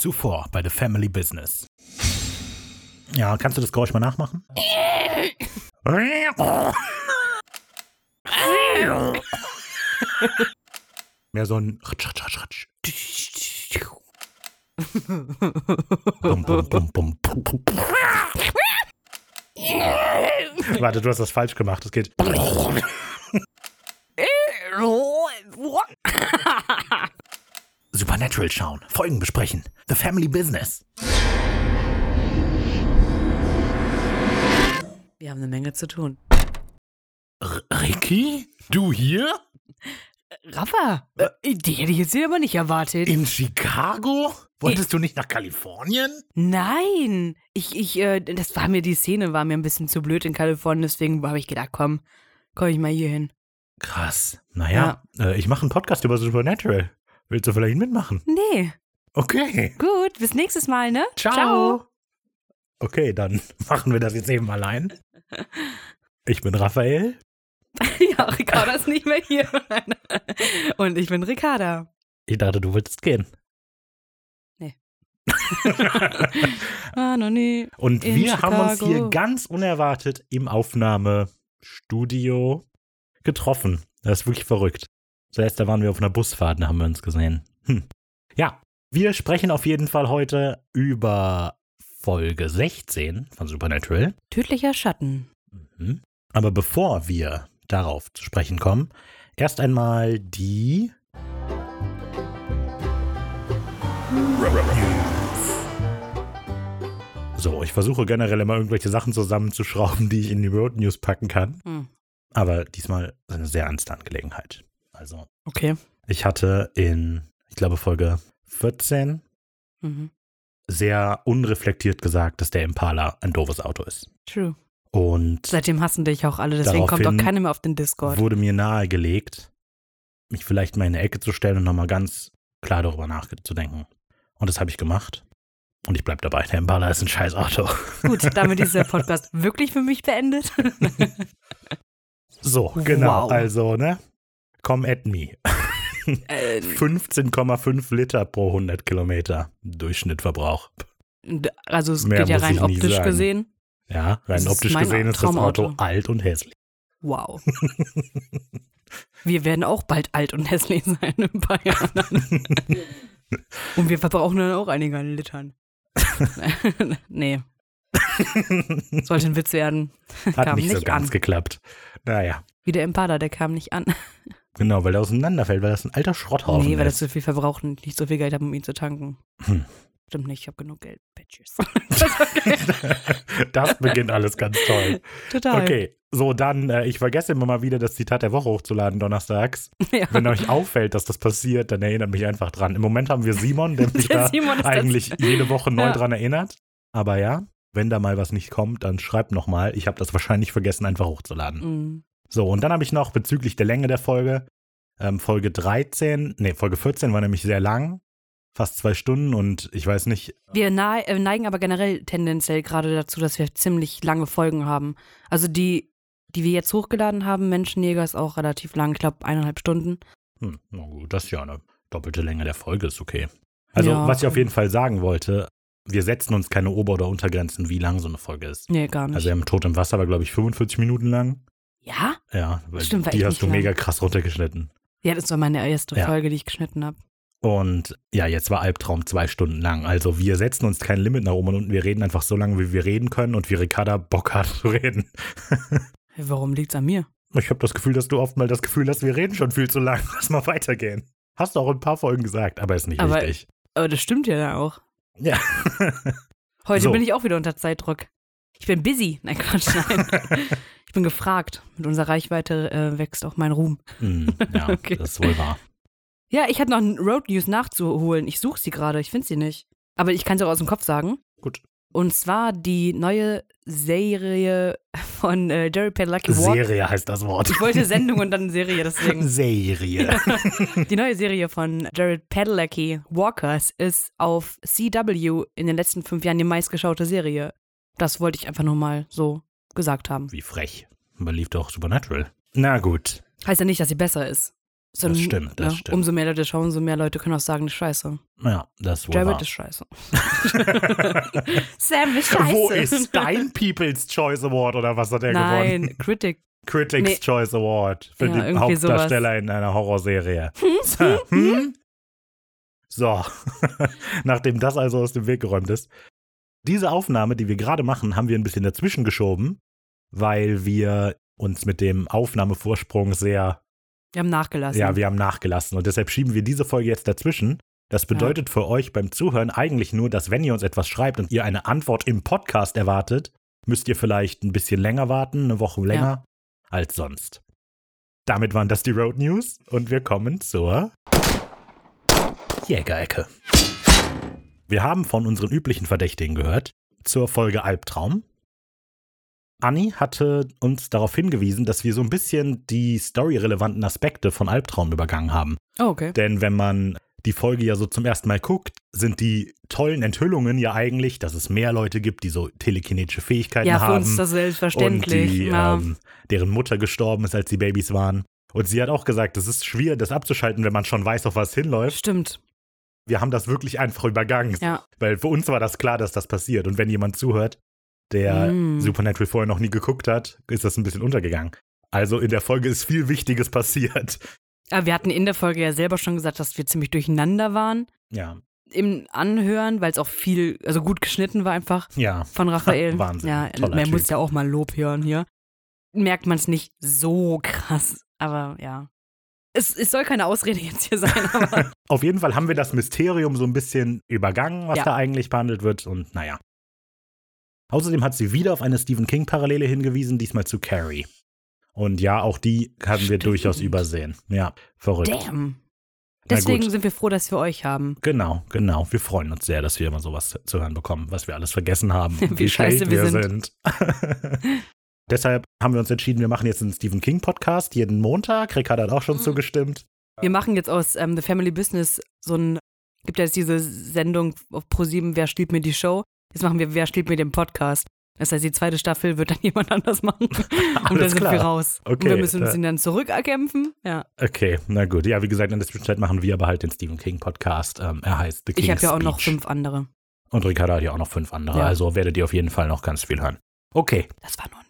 Zuvor bei The Family Business. Ja, kannst du das Geräusch mal nachmachen? Mehr so ein Ratsch, ratsch, ratsch, bum. Warte, du hast das falsch gemacht. Es geht. Supernatural schauen, Folgen besprechen, The Family Business. Wir haben eine Menge zu tun. R Ricky? Du hier? Rafa, äh, die hätte ich jetzt hier aber nicht erwartet. In Chicago? Wolltest du nicht nach Kalifornien? Nein, ich, ich, äh, das war mir, die Szene war mir ein bisschen zu blöd in Kalifornien, deswegen habe ich gedacht, komm, komm ich mal hier hin. Krass. Naja, äh, ich mache einen Podcast über Supernatural. Willst du vielleicht mitmachen? Nee, Okay. gut, bis nächstes Mal, ne? Ciao. Okay, dann machen wir das jetzt eben allein. Ich bin Raphael. ja, Ricarda ist nicht mehr hier. Und ich bin Ricarda. Ich dachte, du wolltest gehen. Ah, noch nie. Und In wir haben uns Chicago. hier ganz unerwartet im Aufnahmestudio getroffen. Das ist wirklich verrückt. Zuerst da waren wir auf einer Busfahrt, da haben wir uns gesehen. Hm. Ja, wir sprechen auf jeden Fall heute über Folge 16 von Supernatural. Tödlicher Schatten. Mhm. Aber bevor wir darauf zu sprechen kommen, erst einmal die So, ich versuche generell immer irgendwelche Sachen zusammenzuschrauben, die ich in die Road News packen kann. Hm. Aber diesmal ist eine sehr ernste Angelegenheit. Also, Okay. ich hatte in, ich glaube, Folge 14 Mhm. sehr unreflektiert gesagt, dass der Impala ein doofes Auto ist. True. Und Seitdem hassen dich auch alle, deswegen kommt auch keiner mehr auf den Discord. wurde mir nahegelegt, mich vielleicht mal in eine Ecke zu stellen und nochmal ganz klar darüber nachzudenken. Und das habe ich gemacht. Und ich bleib dabei. Der Impala ist ein scheiß Auto. Gut, damit ist der Podcast wirklich für mich beendet. So, genau. Wow. Also, ne? Come at me. äh, 15,5 Liter pro 100 Kilometer Durchschnittverbrauch. also es Mehr geht ja rein optisch sagen. gesehen. Ja, rein optisch gesehen ist das. Auto alt und hässlich. Wow. Wir werden auch bald alt und hässlich sein in ein paar Jahren. Und wir verbrauchen dann auch einige Litern. nee, sollte ein Witz werden. Hat Kam nicht so nicht ganz an. geklappt. Naja, Wie der Impala, der kam nicht an. Genau, weil der auseinanderfällt, weil das ein alter Schrotthaufen nee, weil das ist. so viel verbraucht und ich nicht so viel Geld habe, um ihn zu tanken. Hm. Stimmt nicht, ich habe genug Geld. Bitches. das beginnt alles ganz toll. Total. Okay, so dann, äh, ich vergesse immer mal wieder das Zitat der Woche hochzuladen donnerstags. Ja. Wenn euch auffällt, dass das passiert, dann erinnert mich einfach dran. Im Moment haben wir Simon, der mich Der da ist das- eigentlich jede Woche neu Ja. dran erinnert. Aber ja, wenn da mal was nicht kommt, dann schreibt noch mal. Ich habe das wahrscheinlich vergessen, einfach hochzuladen. Mm. So, und dann habe ich noch bezüglich der Länge der Folge, ähm, Folge 13, nee, Folge 14 war nämlich sehr lang, fast zwei Stunden und ich weiß nicht, Wir nahe- äh, neigen aber generell tendenziell gerade dazu, dass wir ziemlich lange Folgen haben. Also die, die wir jetzt hochgeladen haben, Menschenjäger ist auch relativ lang, ich glaube eineinhalb Stunden. hm, na gut, das ist ja eine doppelte Länge der Folge, ist okay. Also, Ja. was ich auf jeden Fall sagen wollte, wir setzen uns keine Ober- oder Untergrenzen, wie lang so eine Folge ist. Nee, gar nicht. Also, wir haben Tod im Wasser, war, glaube ich, 45 Minuten lang. Ja? Ja, weil Stimmt, die hast du lang. mega krass runtergeschnitten. Ja, das war meine erste Ja. Folge, die ich geschnitten habe. Und ja, jetzt war Albtraum zwei Stunden lang. Also wir setzen uns kein Limit nach oben und unten. Wir reden einfach so lange, wie wir reden können und wie Ricarda Bock hat zu reden. Hey, warum liegt's an mir? Ich habe das Gefühl, dass du oft mal das Gefühl hast, wir reden schon viel zu lang. Lass mal weitergehen. Hast du auch in ein paar Folgen gesagt, aber ist nicht Aber- wichtig. Aber das stimmt ja dann auch. Ja. Heute So. bin ich auch wieder unter Zeitdruck. Ich bin busy. Nein, Quatsch, nein. ich bin gefragt. Mit unserer Reichweite äh, wächst auch mein Ruhm. Hm, ja, Okay. das ist wohl wahr. Ja, ich hatte noch ein Road News nachzuholen. Ich suche sie gerade, ich finde sie nicht. Aber ich kann sie auch aus dem Kopf sagen. Gut. Und zwar die neue Serie von äh, Jerry Padalecki. Serie heißt das Wort. Ich wollte Sendung und dann Serie, deswegen. Serie. Die neue Serie von Jared Padalecki, Walkers, ist auf CW in den letzten fünf Jahren die meistgeschaute Serie. Das wollte ich einfach nur mal so gesagt haben. Wie frech. Aber lief doch Supernatural. Na gut. Heißt ja nicht, dass sie besser ist. So, Das stimmt, das stimmt. Umso mehr Leute schauen, umso mehr Leute können auch sagen, das ist scheiße. Ja, das wohl Jared wahr. ist scheiße. Sam ist scheiße. Wo ist dein People's Choice Award oder was hat er gewonnen? Nein, Critic. Critics Nee. Choice Award für Ja, den Hauptdarsteller in einer Horrorserie. So, hm? so. nachdem das also aus dem Weg geräumt ist. Diese Aufnahme, die wir gerade machen, haben wir ein bisschen dazwischen geschoben, weil wir uns mit dem Aufnahmevorsprung sehr, Wir haben nachgelassen. ja, wir haben nachgelassen und deshalb schieben wir diese Folge jetzt dazwischen. Das bedeutet für euch beim Zuhören eigentlich nur, dass wenn ihr uns etwas schreibt und ihr eine Antwort im Podcast erwartet, müsst ihr vielleicht ein bisschen länger warten, eine Woche länger als sonst. Damit waren das die Road News und wir kommen zur Jägerecke. Wir haben von unseren üblichen Verdächtigen gehört zur Folge Albtraum. Anni hatte uns darauf hingewiesen, dass wir so ein bisschen die storyrelevanten Aspekte von Albtraum übergangen haben. Oh, okay. Denn wenn man die Folge ja so zum ersten Mal guckt, sind die tollen Enthüllungen ja eigentlich, dass es mehr Leute gibt, die so telekinetische Fähigkeiten Ja, für haben. uns ist das selbstverständlich. Und die, ja. ähm, deren Mutter gestorben ist, als sie Babys waren. Und sie hat auch gesagt, es ist schwer, das abzuschalten, wenn man schon weiß, auf was hinläuft. Stimmt. Wir haben das wirklich einfach übergangen. Ja. Weil für uns war das klar, dass das passiert. Und wenn jemand zuhört, der Mm. Supernatural vorher noch nie geguckt hat, ist das ein bisschen untergegangen. Also in der Folge ist viel Wichtiges passiert. Aber wir hatten in der Folge ja selber schon gesagt, dass wir ziemlich durcheinander waren Ja, im Anhören, weil es auch viel, also gut geschnitten war einfach ja. von Raphael. Wahnsinn, Ja, toller man Typ. muss ja auch mal Lob hören hier. Merkt man es nicht so krass, aber ja. Es, es soll keine Ausrede jetzt hier sein, aber Auf jeden Fall haben wir das Mysterium so ein bisschen übergangen, was Ja. da eigentlich behandelt wird. Und naja. Außerdem hat sie wieder auf eine Stephen King-Parallele hingewiesen, diesmal zu Carrie. Und ja, auch die haben wir durchaus übersehen. Ja, verrückt. damn. Deswegen sind wir froh, dass wir euch haben. Genau, genau. Wir freuen uns sehr, dass wir immer sowas zu hören bekommen, was wir alles vergessen haben. Wie scheiße schlecht wir sind. Deshalb haben wir uns entschieden, wir machen jetzt einen Stephen King-Podcast jeden Montag. Rickard hat auch schon Mhm. zugestimmt. Wir machen jetzt aus ähm, The Family Business so ein, gibt ja jetzt diese Sendung auf ProSieben, Wer stiehlt mir die Show? Jetzt machen wir Wer stiehlt mir den Podcast. Das heißt, die zweite Staffel wird dann jemand anders machen. Und dann sind klar. wir raus. Und Okay, wir müssen uns ihn dann zurückerkämpfen. Ja. Okay, na gut. Ja, wie gesagt, in der Zwischenzeit machen wir aber halt den Stephen King Podcast. Ähm, er heißt The King's Ich habe ja auch noch fünf andere. Und Ricardo hat ja auch noch fünf andere. Ja. Also werdet ihr auf jeden Fall noch ganz viel hören. Okay. Das war nur ein.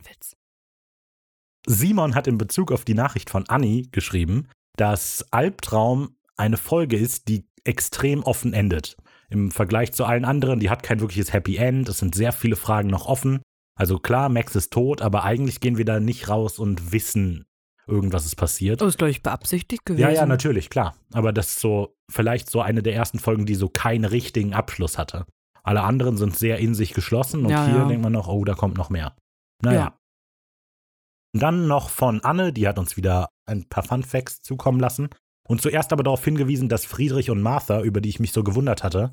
Simon hat in Bezug auf die Nachricht von Anni geschrieben, dass Albtraum eine Folge ist, die extrem offen endet. Im Vergleich zu allen anderen, die hat kein wirkliches Happy End. Es sind sehr viele Fragen noch offen. Also klar, Max ist tot, aber eigentlich gehen wir da nicht raus und wissen, irgendwas ist passiert. Das ist, glaube ich, beabsichtigt gewesen. Ja, ja, natürlich, klar. Aber das ist so vielleicht so eine der ersten Folgen, die so keinen richtigen Abschluss hatte. Alle anderen sind sehr in sich geschlossen und Ja, hier ja. denkt man noch, oh, da kommt noch mehr. Naja. Ja. Und dann noch von Anne, die hat uns wieder ein paar Fun Facts zukommen lassen. Und zuerst aber darauf hingewiesen, dass Friedrich und Martha, über die ich mich so gewundert hatte,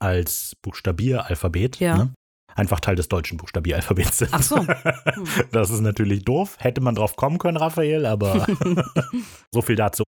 als Buchstabieralphabet, Ja. ne, einfach Teil des deutschen Buchstabieralphabets sind. Ach so. Hm. Das ist natürlich doof. Hätte man drauf kommen können, Raphael, aber so viel dazu.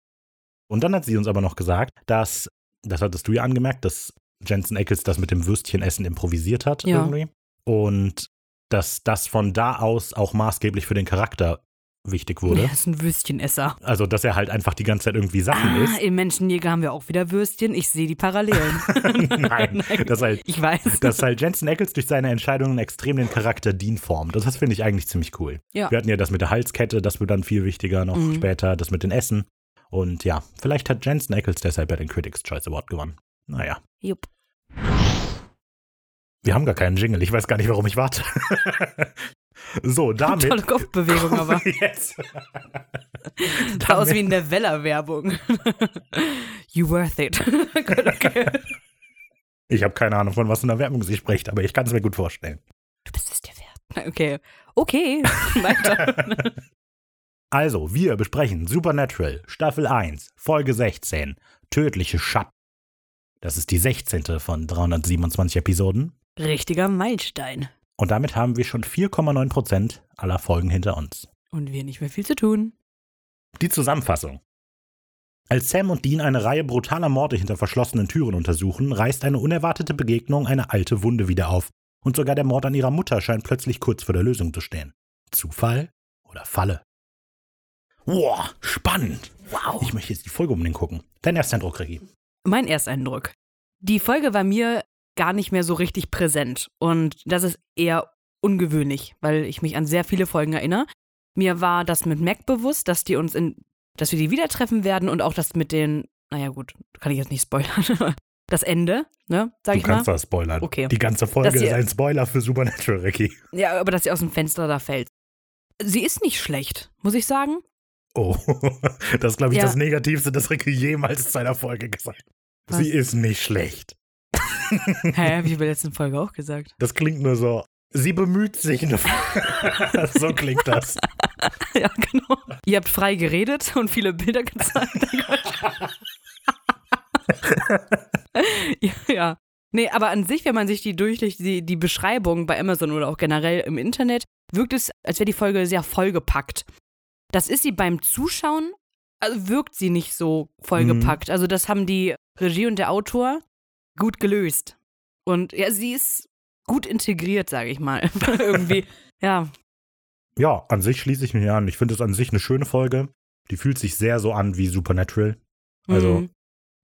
Und dann hat sie uns aber noch gesagt, dass, das hattest du ja angemerkt, dass Jensen Ackles das mit dem Würstchenessen improvisiert hat Ja. irgendwie. Und dass das von da aus auch maßgeblich für den Charakter wichtig wurde. Er ist ein Würstchenesser. Also, dass er halt einfach die ganze Zeit irgendwie Sachen Ah, isst. im Menschenjäger haben wir auch wieder Würstchen. Ich sehe die Parallelen. Nein, das halt, Ich weiß. dass halt Jensen Ackles durch seine Entscheidungen extrem den Charakter Dean formt. Das, das finde ich eigentlich ziemlich cool. Ja. Wir hatten ja das mit der Halskette, das wird dann viel wichtiger noch Mhm. später, das mit den Essen. Und ja, vielleicht hat Jensen Ackles deshalb ja den Critics' Choice Award gewonnen. Naja. Jupp. Wir haben gar keinen Jingle, ich weiß gar nicht, warum ich warte. so, damit. Tolle Kopfbewegung, aber. Jetzt. Sah aus wie in der Weller-Werbung. you worth it. Okay. Ich habe keine Ahnung, von was in der Werbung sie spricht, aber ich kann es mir gut vorstellen. Du bist es dir wert. Okay. Okay. Weiter. Also, wir besprechen Supernatural, Staffel 1, Folge 16, Tödliche Schatten. Das ist die 16. von 327 Episoden. Richtiger Meilenstein. Und damit haben wir schon 4,9% aller Folgen hinter uns. Und wir nicht mehr viel zu tun. Die Zusammenfassung. Als Sam und Dean eine Reihe brutaler Morde hinter verschlossenen Türen untersuchen, reißt eine unerwartete Begegnung eine alte Wunde wieder auf. Und sogar der Mord an ihrer Mutter scheint plötzlich kurz vor der Lösung zu stehen. Zufall oder Falle? Boah, spannend. Wow. Ich möchte jetzt die Folge unbedingt gucken. Dein erster Eindruck, Reggie. Mein Ersteindruck. Die Folge war mir gar nicht mehr so richtig präsent. Und das ist eher ungewöhnlich, weil ich mich an sehr viele Folgen erinnere. Mir war das mit Mac bewusst, dass die uns in, dass wir die wieder treffen werden und auch das mit den, naja gut, kann ich jetzt nicht spoilern. Das Ende, ne, sag Du ich mal. kannst das spoilern. Okay. Die ganze Folge sie- ist ein Spoiler für Supernatural, Ricky. Ja, aber dass sie aus dem Fenster da fällt. Sie ist nicht schlecht, muss ich sagen. Oh, das ist, glaube ich, Ja. das Negativste, das Ricky jemals zu einer Folge gesagt hat. Sie ist nicht schlecht. Hä, hab ich bei der letzten Folge auch gesagt. Das klingt nur so. Sie bemüht sich. so klingt das. ja, genau. Ihr habt frei geredet und viele Bilder gezeigt. ja, ja. Nee, aber an sich, wenn man sich die durchliest, die, die Beschreibung bei Amazon oder auch generell im Internet, wirkt es, als wäre die Folge sehr vollgepackt. Das ist sie beim Zuschauen, also wirkt sie nicht so vollgepackt. Also das haben die Regie und der Autor gut gelöst. Und ja, sie ist gut integriert, sage ich mal. Irgendwie. Ja, Ja, an sich schließe ich mich an. Ich finde es an sich eine schöne Folge. Die fühlt sich sehr so an wie Supernatural. Also, Mhm.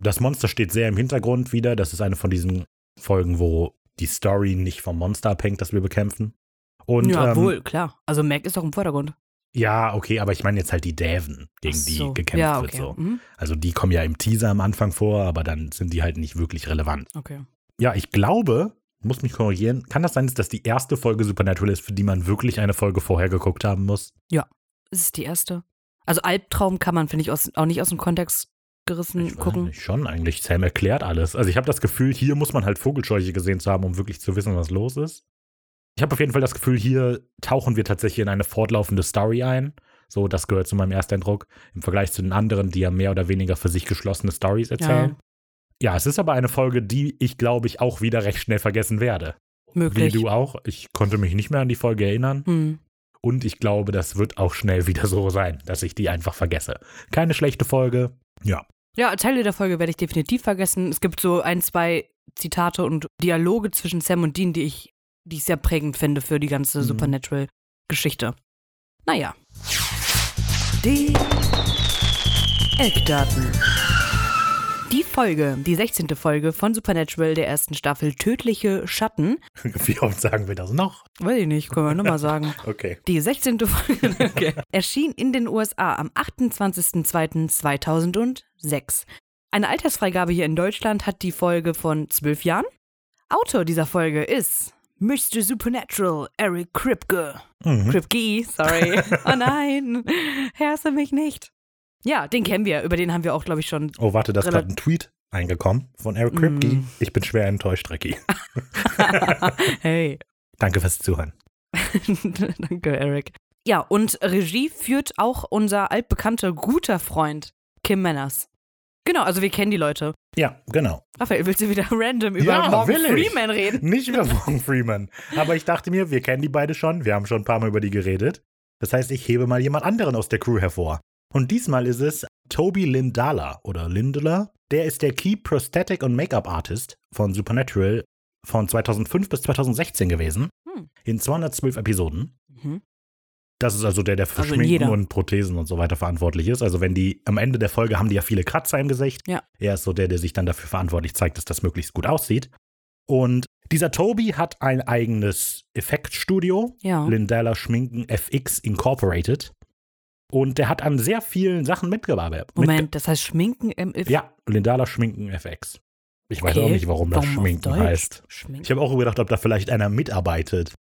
das Monster steht sehr im Hintergrund wieder. Das ist eine von diesen Folgen, wo die Story nicht vom Monster abhängt, das wir bekämpfen. Und, ja, ähm, wohl, klar. Also Mac ist doch im Vordergrund. Ja, okay, aber ich meine jetzt halt die Däven, gegen Ach die so. gekämpft ja, wird. okay. So. Mhm. Also die kommen ja im Teaser am Anfang vor, aber dann sind die halt nicht wirklich relevant. Okay. Ja, ich glaube, muss mich korrigieren, kann das sein, dass das die erste Folge Supernatural ist, für die man wirklich eine Folge vorher geguckt haben muss? Ist es die erste? Also Albtraum kann man, finde ich, aus, auch nicht aus dem Kontext gerissen Ich gucken. nicht, schon eigentlich. Sam erklärt alles. Also ich habe das Gefühl, hier muss man halt Vogelscheuche gesehen zu haben, um wirklich zu wissen, was los ist. Ich habe auf jeden Fall das Gefühl, hier tauchen wir tatsächlich in eine fortlaufende Story ein. So, das gehört zu meinem Ersteindruck. Im Vergleich zu den anderen, die ja mehr oder weniger für sich geschlossene Stories erzählen. Ja, es ist aber eine Folge, die ich glaube ich auch wieder recht schnell vergessen werde. Möglich. Wie du auch. Ich konnte mich nicht mehr an die Folge erinnern. Hm. Und ich glaube, das wird auch schnell wieder so sein, dass ich die einfach vergesse. Keine schlechte Folge. Ja. Ja, Teile der Folge werde ich definitiv vergessen. Es gibt so ein, zwei Zitate und Dialoge zwischen Sam und Dean, die ich, die ich sehr prägend finde für die ganze Mhm. Supernatural-Geschichte. Naja. Die Eckdaten. Die Folge, die 16. Folge von Supernatural der ersten Staffel Tödliche Schatten. Wie oft sagen wir das noch? Weiß ich nicht, können wir nochmal sagen. Okay. Die 16. Folge okay. erschien in den USA am 28.02.2006. Eine Altersfreigabe hier in Deutschland hat die Folge von 12 Jahren. Autor dieser Folge ist Mr. Supernatural Eric Kripke. Mhm. Kripke, sorry. Oh nein, herze mich nicht. Ja, den kennen wir. Über den haben wir auch, glaube ich, schon. Oh, warte, da ist gerade ein Tweet eingekommen von Eric Kripke. Mm. Ich bin schwer enttäuscht, Ricky. hey. Danke fürs Zuhören. Danke, Eric. Ja, und Regie führt auch unser altbekannter guter Freund Kim Manners. Genau, also wir kennen die Leute. Ja, genau. Raphael, willst du wieder random über Ja, Morgan. Freeman reden? Nicht über Morgan Freeman. Aber ich dachte mir, wir kennen die beide schon. Wir haben schon ein paar Mal über die geredet. Das heißt, ich hebe mal jemand anderen aus der Crew hervor. Und diesmal ist es Toby Lindala oder Lindler. Der ist der Key Prosthetic und Make-up Artist von Supernatural von 2005 bis 2016 gewesen. Hm. In 212 Episoden. Mhm. Das ist also der, der für Also in Schminken und Prothesen und so weiter verantwortlich ist. Also wenn die am Ende der Folge haben die ja viele Kratzer im Gesicht. Ja. Er ist so der, der sich dann dafür verantwortlich zeigt, dass das möglichst gut aussieht. Und dieser Toby hat ein eigenes Effektstudio, Ja. Lindella Schminken FX Incorporated. Und der hat an sehr vielen Sachen mitgearbeitet. Moment, das heißt Schminken im If. Ja, Lindala Schminken FX. Ich weiß Okay. auch nicht, warum das Warum Schminken heißt. Schminken. Ich habe auch gedacht, ob da vielleicht einer mitarbeitet,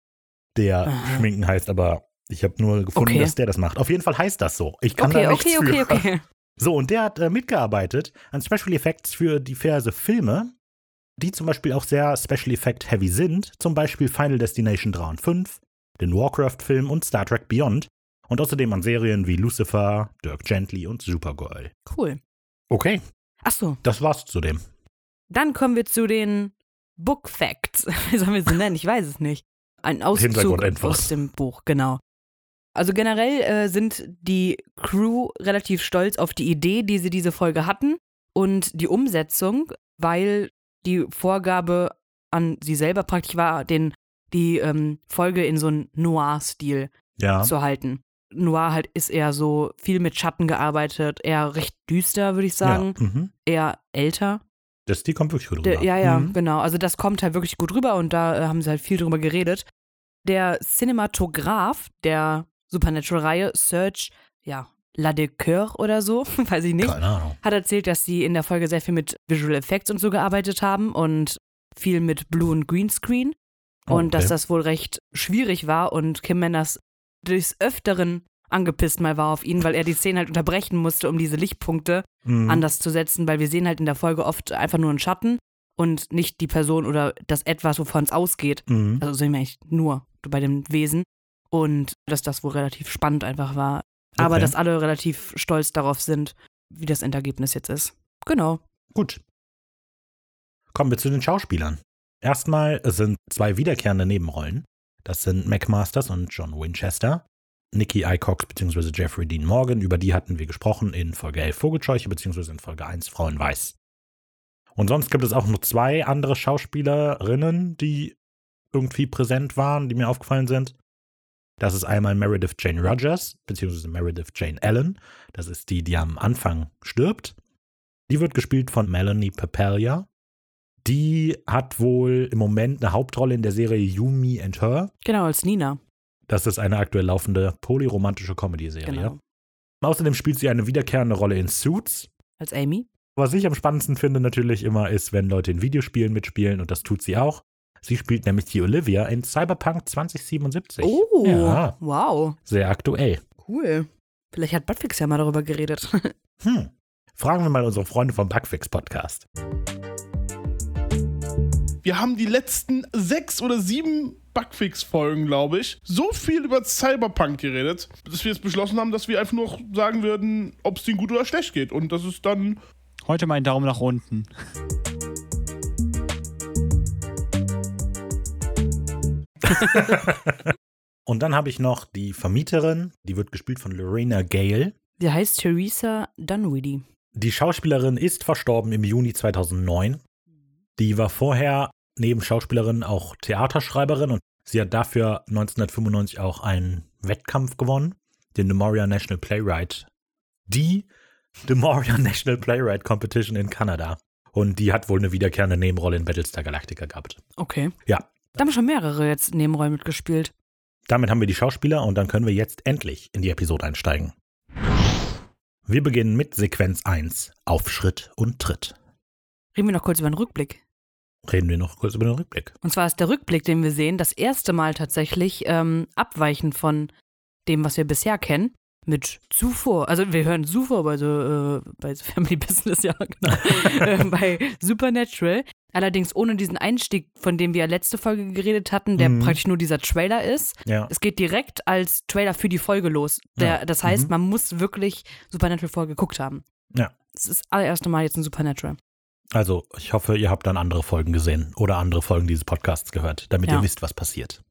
der Aha. Schminken heißt, aber ich habe nur gefunden, Okay. dass der das macht. Auf jeden Fall heißt das so. Ich kann okay, da nichts okay, okay, für. okay. So, und der hat äh, mitgearbeitet an Special Effects für diverse Filme, die zum Beispiel auch sehr Special Effect heavy sind. Zum Beispiel Final Destination 3 und 5, den Warcraft-Film und Star Trek Beyond. Und außerdem an Serien wie Lucifer, Dirk Gently und Supergirl. Cool. Okay, Achso, das war's zu dem. dann kommen wir zu den Book Facts. Wie sollen wir sie nennen? Ich weiß es nicht. Ein Auszug aus dem Buch, genau. Also generell äh, sind die Crew relativ stolz auf die Idee, die sie diese Folge hatten und die Umsetzung, weil die Vorgabe an sie selber praktisch war, den, die ähm, Folge in so einen Noir-Stil Ja. zu halten. Noir halt ist eher so viel mit Schatten gearbeitet, eher recht düster, würde ich sagen. Ja, mhm. Eher älter. Das, die kommt wirklich gut Der, rüber. ja, ja, Mhm. genau. Also das kommt halt wirklich gut rüber und da äh, haben sie halt viel drüber geredet. Der Cinematograph der Supernatural-Reihe, Serge, ja, Ladecoeur oder so, weiß ich nicht, Keine Ahnung. hat erzählt, dass sie in der Folge sehr viel mit Visual Effects und so gearbeitet haben und viel mit Blue und Greenscreen. Oh, Und dass okay. das wohl recht schwierig war und Kim Manners des Öfteren angepisst mal war auf ihn, weil er die Szene halt unterbrechen musste, um diese Lichtpunkte Mhm. anders zu setzen, weil wir sehen halt in der Folge oft einfach nur einen Schatten und nicht die Person oder das Etwas, wovon es ausgeht. Mhm. Also sehen wir eigentlich nur bei dem Wesen. Und dass das wohl relativ spannend einfach war. Aber Okay. dass alle relativ stolz darauf sind, wie das Endergebnis jetzt ist. Genau. Gut. Kommen wir zu den Schauspielern. Erstmal sind zwei wiederkehrende Nebenrollen. Das sind Mac Masters und John Winchester. Nicky Icox bzw. Jeffrey Dean Morgan, über die hatten wir gesprochen in Folge 11 Vogelscheuche bzw. in Folge 1 Frau in Weiß. Und sonst gibt es auch nur zwei andere Schauspielerinnen, die irgendwie präsent waren, die mir aufgefallen sind. Das ist einmal Meredith Jane Rogers bzw. Meredith Jane Allen. Das ist die, die am Anfang stirbt. Die wird gespielt von Melanie Papalia. Die hat wohl im Moment eine Hauptrolle in der Serie You, Me and Her. Genau, als Nina. Das ist eine aktuell laufende polyromantische Comedy-Serie. Genau. Außerdem spielt sie eine wiederkehrende Rolle in Suits. Als Amy. Was ich am spannendsten finde natürlich immer ist, wenn Leute in Videospielen mitspielen und das tut sie auch. Sie spielt nämlich die Olivia in Cyberpunk 2077. Oh, Ja, wow. sehr aktuell. Cool. Vielleicht hat Buttfix ja mal darüber geredet. Hm. Fragen wir mal unsere Freunde vom Bugfix Podcast. Wir haben die letzten sechs oder sieben Bugfix-Folgen, glaube ich, so viel über Cyberpunk geredet, dass wir jetzt beschlossen haben, dass wir einfach nur sagen würden, ob es denen gut oder schlecht geht. Und das ist dann Heute mein Daumen nach unten. Und dann habe ich noch die Vermieterin, die wird gespielt von Lorena Gale. Die heißt Theresa Dunwoody. Die Schauspielerin ist verstorben im Juni 2009. Die war vorher neben Schauspielerin auch Theaterschreiberin und sie hat dafür 1995 auch einen Wettkampf gewonnen, den Memoria National Playwright. Die Memoria National Playwright Competition in Kanada. Und die hat wohl eine wiederkehrende Nebenrolle in Battlestar Galactica gehabt. Okay. Ja. Da haben schon mehrere jetzt Nebenrollen mitgespielt. Damit haben wir die Schauspieler und dann können wir jetzt endlich in die Episode einsteigen. Wir beginnen mit Sequenz 1, auf Schritt und Tritt. Reden wir noch kurz über den Rückblick. Reden wir noch kurz über den Rückblick. Und zwar ist der Rückblick, den wir sehen, das erste Mal tatsächlich ähm, abweichend von dem, was wir bisher kennen. Mit zuvor, also wir hören zuvor bei so, äh, bei Family Business, ja, genau, äh, bei Supernatural. Allerdings ohne diesen Einstieg, von dem wir letzte Folge geredet hatten, der Mhm. praktisch nur dieser Trailer ist. Ja. Es geht direkt als Trailer für die Folge los. Der, Ja. Das heißt, Mhm. man muss wirklich Supernatural-Folge geguckt haben. Ja. Das ist das allererste Mal jetzt ein Supernatural. Also, ich hoffe, ihr habt dann andere Folgen gesehen oder andere Folgen dieses Podcasts gehört, damit Ja. ihr wisst, was passiert.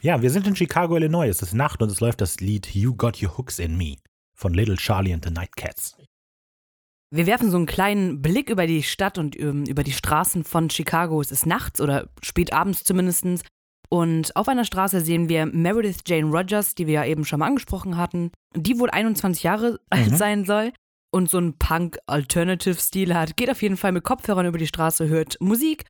Ja, wir sind in Chicago, Illinois. Es ist Nacht und es läuft das Lied You Got Your Hooks in Me von Little Charlie and the Nightcats. Wir werfen so einen kleinen Blick über die Stadt und ähm, über die Straßen von Chicago. Es ist nachts oder spät abends zumindest. Und auf einer Straße sehen wir Meredith Jane Rogers, die wir ja eben schon mal angesprochen hatten, die wohl 21 Jahre alt Mhm. sein soll und so einen Punk-Alternative-Stil hat. Geht auf jeden Fall mit Kopfhörern über die Straße, hört Musik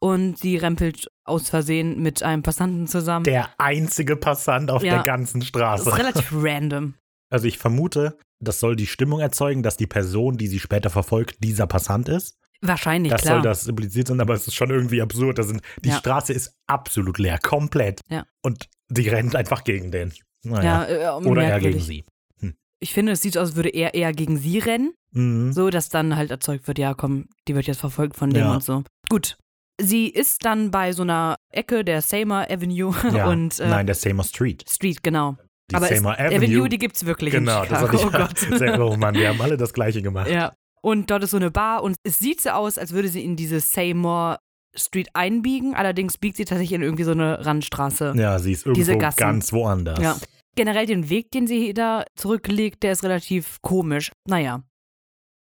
und sie rempelt aus Versehen mit einem Passanten zusammen. Der einzige Passant auf Ja. der ganzen das Straße. ist relativ random. Also ich vermute, das soll die Stimmung erzeugen, dass die Person, die sie später verfolgt, dieser Passant ist. Wahrscheinlich, das klar. soll das impliziert sein, aber es ist schon irgendwie absurd. Das sind, die Ja. Straße ist absolut leer, komplett. Ja. Und die rennt einfach gegen den. Naja. ja, äh, Oder er gegen sie. Ich finde, es sieht aus, als würde er eher gegen sie rennen. Mhm. So, dass dann halt erzeugt wird, ja, komm, die wird jetzt verfolgt von dem Ja. und so. Gut. Sie ist dann bei so einer Ecke der Seymour Avenue und äh, Nein, der Seymour Street. Street, genau. Die Aber Seymour Avenue. Avenue, die gibt's wirklich genau, in das Chicago. hatte ich oh Gott. Sehr, oh Mann, wir haben alle das Gleiche gemacht. ja. Und dort ist so eine Bar und es sieht so aus, als würde sie in diese Seymour Street einbiegen. Allerdings biegt sie tatsächlich in irgendwie so eine Randstraße. Ja, sie ist irgendwo ganz woanders. Ja. Generell den Weg, den sie da zurücklegt, der ist relativ komisch. Naja.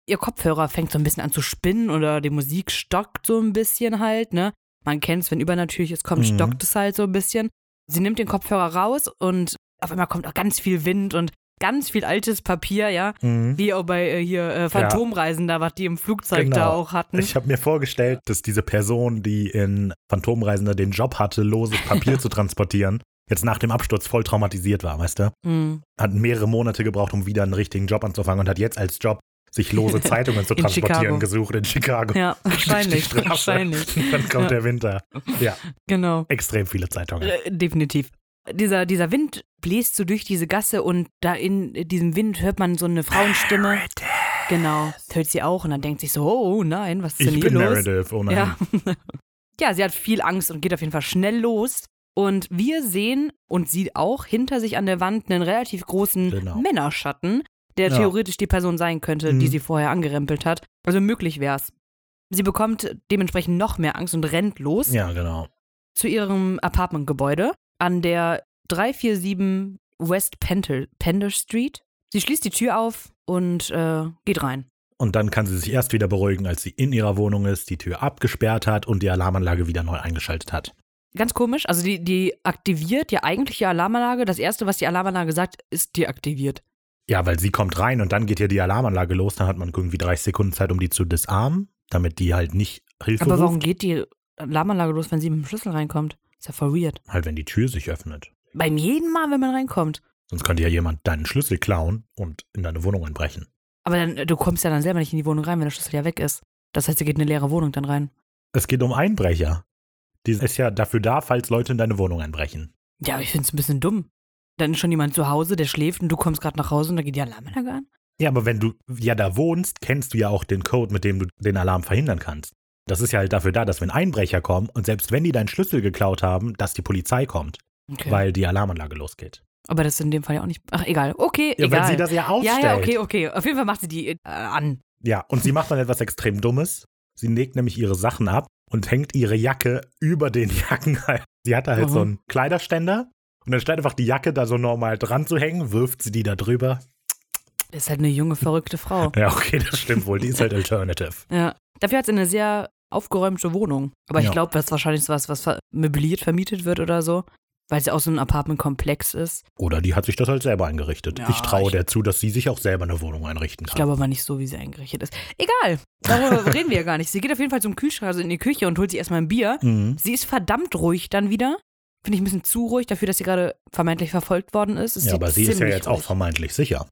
Ihr Kopfhörer fängt so ein bisschen an zu spinnen oder die Musik stockt so ein bisschen halt, ne? Man kennt es, wenn übernatürliches kommt, Mhm. stockt es halt so ein bisschen. Sie nimmt den Kopfhörer raus und auf einmal kommt auch ganz viel Wind und ganz viel altes Papier, ja. Mhm. Wie auch bei äh, hier äh, Phantomreisen, da was die im Flugzeug da Genau. auch hatten. Ich habe mir vorgestellt, dass diese Person, die in Phantomreisender den Job hatte, loses Papier zu transportieren, jetzt nach dem Absturz voll traumatisiert war, weißt du? Mhm. Hat mehrere Monate gebraucht, um wieder einen richtigen Job anzufangen und hat jetzt als Job sich lose Zeitungen zu transportieren Chicago. gesucht in Chicago. Ja, wahrscheinlich, wahrscheinlich. Dann kommt Ja. der Winter. Ja, Genau. extrem viele Zeitungen. Äh, definitiv. Dieser, dieser Wind bläst so durch diese Gasse und da in diesem Wind hört man so eine Frauenstimme. Genau, hört sie auch und dann denkt sich so, oh nein, was ist denn Ich hier bin los? Meredith, oh nein. Ja. ja, sie hat viel Angst und geht auf jeden Fall schnell los. Und wir sehen und sie auch hinter sich an der Wand einen relativ großen Genau. Männerschatten, der Ja. theoretisch die Person sein könnte, die Mhm. sie vorher angerempelt hat. Also möglich wär's. Sie bekommt dementsprechend noch mehr Angst und rennt los Ja, genau. zu ihrem Apartmentgebäude an der 347 West Pender, Pender Street. Sie schließt die Tür auf und äh, geht rein. Und dann kann sie sich erst wieder beruhigen, als sie in ihrer Wohnung ist, die Tür abgesperrt hat und die Alarmanlage wieder neu eingeschaltet hat. Ganz komisch, also die, die aktiviert ja eigentlich die Alarmanlage. Das erste, was die Alarmanlage sagt, ist deaktiviert. Ja, weil sie kommt rein und dann geht ja die Alarmanlage los. Dann hat man irgendwie 30 Sekunden Zeit, um die zu disarmen, damit die halt nicht Hilfe Aber warum ruft. geht die Alarmanlage los, wenn sie mit dem Schlüssel reinkommt? Ist ja voll weird. Halt, wenn die Tür sich öffnet. Beim jeden Mal, wenn man reinkommt. Sonst könnte ja jemand deinen Schlüssel klauen und in deine Wohnung einbrechen. Aber dann, du kommst ja dann selber nicht in die Wohnung rein, wenn der Schlüssel ja weg ist. Das heißt, sie geht in eine leere Wohnung dann rein. Es geht um Einbrecher. Die ist ja dafür da, falls Leute in deine Wohnung einbrechen. Ja, aber ich finde es ein bisschen dumm. Dann ist schon jemand zu Hause, der schläft und du kommst gerade nach Hause und da geht die Alarmanlage an. Ja, aber wenn du ja da wohnst, kennst du ja auch den Code, mit dem du den Alarm verhindern kannst. Das ist ja halt dafür da, dass wenn Einbrecher kommen und selbst wenn die deinen Schlüssel geklaut haben, dass die Polizei kommt, Okay. weil die Alarmanlage losgeht. aber das ist in dem Fall ja auch nicht. Ach, egal. Okay, Ja, egal. weil sie das ja ausstellt. ja, ja, okay, okay. Auf jeden Fall macht sie die äh, an. Ja, und sie macht dann etwas extrem Dummes. Sie legt nämlich ihre Sachen ab und hängt ihre Jacke über den Jackenhalm. Sie hatte halt Mhm. so einen Kleiderständer und dann statt einfach die Jacke da so normal dran zu hängen, wirft sie die da drüber. Ist halt eine junge, verrückte Frau. Ja, okay, das stimmt wohl. Die ist halt alternative. Ja. Dafür hat sie eine sehr aufgeräumte Wohnung. Aber ich Ja. glaube, das ist wahrscheinlich so was, was möbliert vermietet wird oder so. Weil es ja auch so ein Apartmentkomplex ist. Oder die hat sich das halt selber eingerichtet. Ja, ich traue ich- der zu, dass sie sich auch selber eine Wohnung einrichten Ich kann. glaube aber nicht so, wie sie eingerichtet ist. Egal. Darüber reden wir ja gar nicht. Sie geht auf jeden Fall zum Kühlschrank, also in die Küche und holt sich erstmal ein Bier. Mhm. Sie ist verdammt ruhig dann wieder. Finde ich ein bisschen zu ruhig dafür, dass sie gerade vermeintlich verfolgt worden ist. ist Ja, aber sie ist ja jetzt auch ruhig. vermeintlich sicher.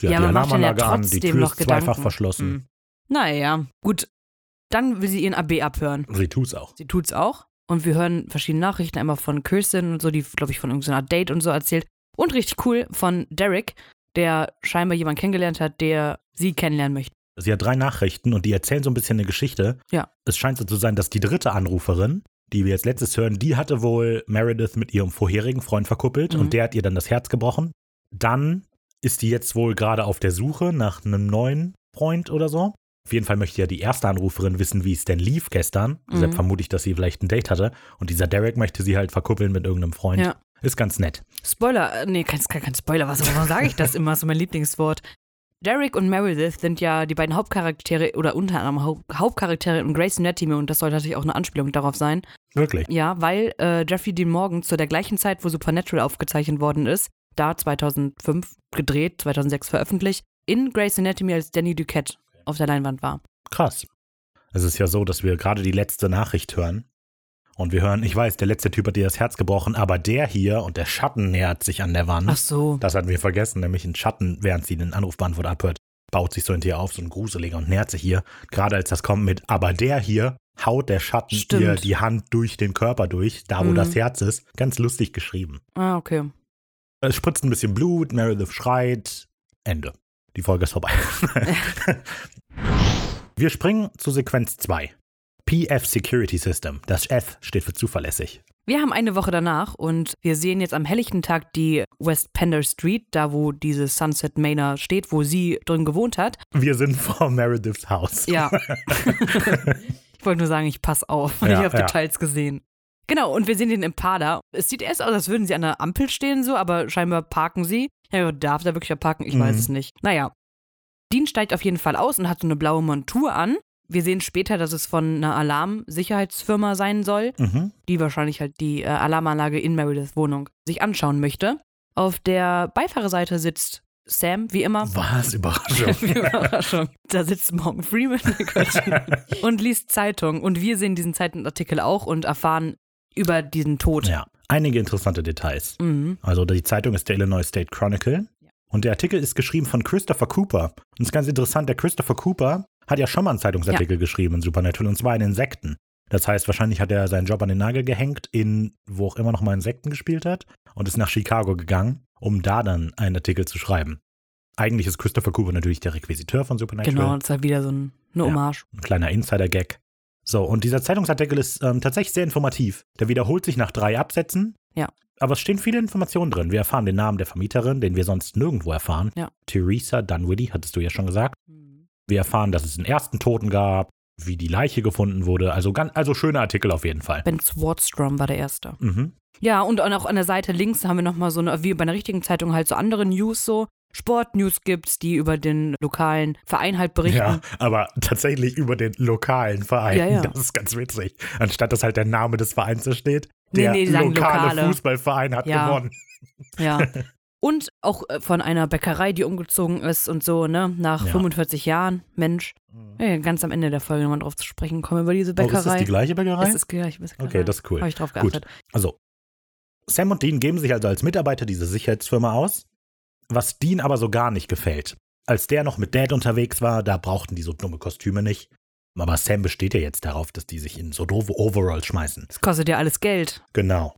Sie Ja, hat die dann ja Alarmanlage an, die trotzdem Tür noch ist zweifach verschlossen. Hm. Naja, gut. Dann will sie ihren AB abhören. Sie tut's auch. Sie tut's auch. Und wir hören verschiedene Nachrichten, einmal von Kirsten und so, die, glaube ich, von irgendeiner Art Date und so erzählt. Und richtig cool von Derek, der scheinbar jemanden kennengelernt hat, der sie kennenlernen möchte. Sie hat drei Nachrichten und die erzählen so ein bisschen eine Geschichte. Ja. Es scheint so zu sein, dass die dritte Anruferin, die wir jetzt letztes hören, die hatte wohl Meredith mit ihrem vorherigen Freund verkuppelt Mhm. und der hat ihr dann das Herz gebrochen. Dann ist die jetzt wohl gerade auf der Suche nach einem neuen Freund oder so. Auf jeden Fall möchte ja die erste Anruferin wissen, wie es denn lief gestern. Deshalb Mhm. vermute ich, dass sie vielleicht ein Date hatte. Und dieser Derek möchte sie halt verkuppeln mit irgendeinem Freund. Ja. Ist ganz nett. Spoiler, äh, nee, kein, kein, Spoiler, was, warum sage ich das immer? Ist mein Lieblingswort. Derek und Meredith sind ja die beiden Hauptcharaktere oder unter anderem Haupt Hauptcharaktere in Grey's Anatomy und das sollte natürlich auch eine Anspielung darauf sein. Wirklich. Ja, weil äh, Jeffrey Dean Morgan zu der gleichen Zeit, wo Supernatural aufgezeichnet worden ist, da 2005 gedreht, 2006 veröffentlicht, in Grey's Anatomy als Danny Duquette auf der Leinwand war. Krass. Es ist ja so, dass wir gerade die letzte Nachricht hören. Und wir hören, ich weiß, der letzte Typ hat dir das Herz gebrochen, aber der hier und der Schatten nähert sich an der Wand. Ach so. Das hatten wir vergessen, nämlich ein Schatten, während sie den Anrufbeantworter abhört, baut sich so in dir auf, so ein gruseliger und nähert sich ihr. Gerade als das kommt mit, aber der hier haut der Schatten Stimmt. ihr die Hand durch den Körper durch, da wo Mhm. das Herz ist. Ganz lustig geschrieben. Ah, okay. Es spritzt ein bisschen Blut, Meredith schreit, Ende. Die Folge ist vorbei. Wir springen zu Sequenz 2. PF Security System. Das F steht für zuverlässig. Wir haben eine Woche danach und wir sehen jetzt am helllichten Tag die West Pender Street, da wo diese Sunset Manor steht, wo sie drin gewohnt hat. Wir sind vor Merediths Haus. Ja. ich wollte nur sagen, ich pass auf, weil Ja, ich habe ja. Details gesehen. Genau, und wir sehen den Impala. Es sieht erst aus, als würden sie an der Ampel stehen, so, aber scheinbar parken sie. Ja, darf da wirklich parken? Ich weiß Mhm. es nicht. Naja. Dean steigt auf jeden Fall aus und hat so eine blaue Montur an. Wir sehen später, dass es von einer Alarmsicherheitsfirma sein soll, Mhm. die wahrscheinlich halt die äh, Alarmanlage in Merediths Wohnung sich anschauen möchte. auf der Beifahrerseite sitzt Sam, wie immer. Was? Überraschung. Überraschung. Da sitzt Morgan Freeman und liest Zeitung. Und wir sehen diesen Zeitungsartikel auch und erfahren über diesen Tod. ja, einige interessante Details. Mhm. Also die Zeitung ist der Illinois State Chronicle. Und der Artikel ist geschrieben von Christopher Cooper. Und es ist ganz interessant, der Christopher Cooper hat ja schon mal einen Zeitungsartikel geschrieben in Supernatural, und zwar in Insekten. Das heißt, wahrscheinlich hat er seinen Job an den Nagel gehängt, in wo auch immer noch mal Insekten gespielt hat, und ist nach Chicago gegangen, um da dann einen Artikel zu schreiben. Eigentlich ist Christopher Cooper natürlich der Requisiteur von Supernatural. Genau, das ist halt wieder so ein, eine Ja. Hommage. Ein kleiner Insider-Gag. So, und dieser Zeitungsartikel ist ähm, tatsächlich sehr informativ. Der wiederholt sich nach drei Absätzen. Ja. Aber es stehen viele Informationen drin. Wir erfahren den Namen der Vermieterin, den wir sonst nirgendwo erfahren. Ja. Theresa Dunwilly, hattest du ja schon gesagt. Wir erfahren, dass es einen ersten Toten gab, wie die Leiche gefunden wurde. Also, ganz, also schöner Artikel auf jeden Fall. Ben Swardstrom war der Erste. Mhm. Ja, und auch an der Seite links haben wir nochmal so eine, wie bei einer richtigen Zeitung halt so andere News so. Sportnews gibt's, die über den lokalen Verein halt berichten. Ja, aber tatsächlich über den lokalen Verein. Ja, ja. Das ist ganz witzig. Anstatt dass halt der Name des Vereins da steht. Nee, Der nee, die sagen lokale, lokale. Fußballverein hat Ja. gewonnen. Ja. Und auch äh, von einer Bäckerei, die umgezogen ist und so, ne? Nach Ja. 45 Jahren, Mensch. Ja, ganz am Ende der Folge nochmal drauf zu sprechen kommen über diese Oh, ist das Bäckerei. die gleiche Bäckerei? Es ist gleich. Bäckerei. Okay, das ist cool. Habe ich drauf Gut. geachtet. Also, Sam und Dean geben sich also als Mitarbeiter dieser Sicherheitsfirma aus, was Dean aber so gar nicht gefällt. Als der noch mit Dad unterwegs war, da brauchten die so dumme Kostüme nicht. Aber Sam besteht ja jetzt darauf, dass die sich in so doofe Overalls schmeißen. Das kostet ja alles Geld. Genau.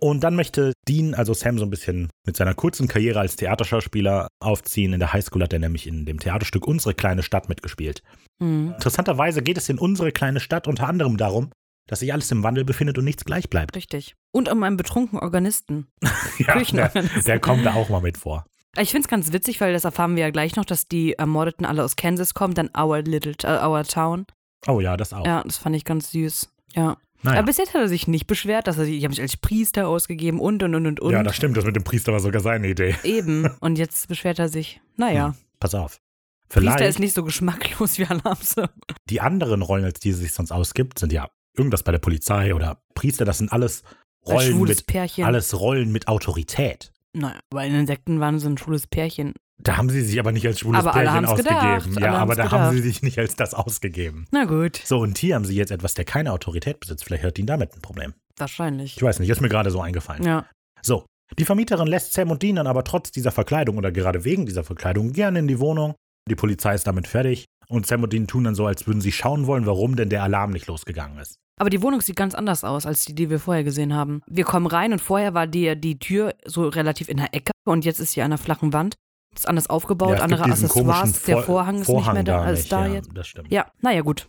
Und dann möchte Dean, also Sam, so ein bisschen mit seiner kurzen Karriere als Theaterschauspieler aufziehen. In der Highschool hat er nämlich in dem Theaterstück Unsere kleine Stadt mitgespielt. Mhm. Interessanterweise geht es in Unsere kleine Stadt unter anderem darum, dass sich alles im Wandel befindet und nichts gleich bleibt. Richtig. Und um einen betrunkenen Organisten. Ja, der, der kommt da auch mal mit vor. Ich finde es ganz witzig, weil das erfahren wir ja gleich noch, dass die Ermordeten alle aus Kansas kommen, dann Our Little, äh, Our Town. Oh ja, das auch. Ja, das fand ich ganz süß. Ja. Naja. Aber bis jetzt hat er sich nicht beschwert, dass er sich, ich habe mich als Priester ausgegeben und und und und und. ja, das stimmt. Das mit dem Priester war sogar seine Idee. Eben. Und jetzt beschwert er sich. Naja. Hm, Pass auf. Priester Vielleicht ist nicht so geschmacklos wie Alarmse. die anderen Rollen, als die sie sich sonst ausgibt, sind ja irgendwas bei der Polizei oder Priester. Das sind alles Rollen mit, Pärchen. alles Rollen mit Autorität. Naja, aber in Insekten waren sie ein schwules Pärchen. Da haben sie sich aber nicht als schwules Aber Pärchen ausgegeben. gedacht, Ja, aber da haben sie gedacht. sich nicht als das ausgegeben. Na gut, So, und hier haben sie jetzt etwas, der keine Autorität besitzt. Vielleicht hat ihn damit ein Problem. wahrscheinlich. Ich weiß nicht, ist mir gerade so eingefallen. Ja. So, die Vermieterin lässt Sam und Dean dann aber trotz dieser Verkleidung oder gerade wegen dieser Verkleidung gerne in die Wohnung. Die Polizei ist damit fertig und Sam und Dean tun dann so, als würden sie schauen wollen, warum denn der Alarm nicht losgegangen ist. Aber die Wohnung sieht ganz anders aus als die, die wir vorher gesehen haben. Wir kommen rein und vorher war die, die Tür so relativ in der Ecke und jetzt ist sie an einer flachen Wand. Ist anders aufgebaut, Ja, andere Accessoires. Der Vor- Vorhang ist Vorhang nicht mehr da als nicht, da ja, jetzt. Das stimmt. Ja, naja, gut.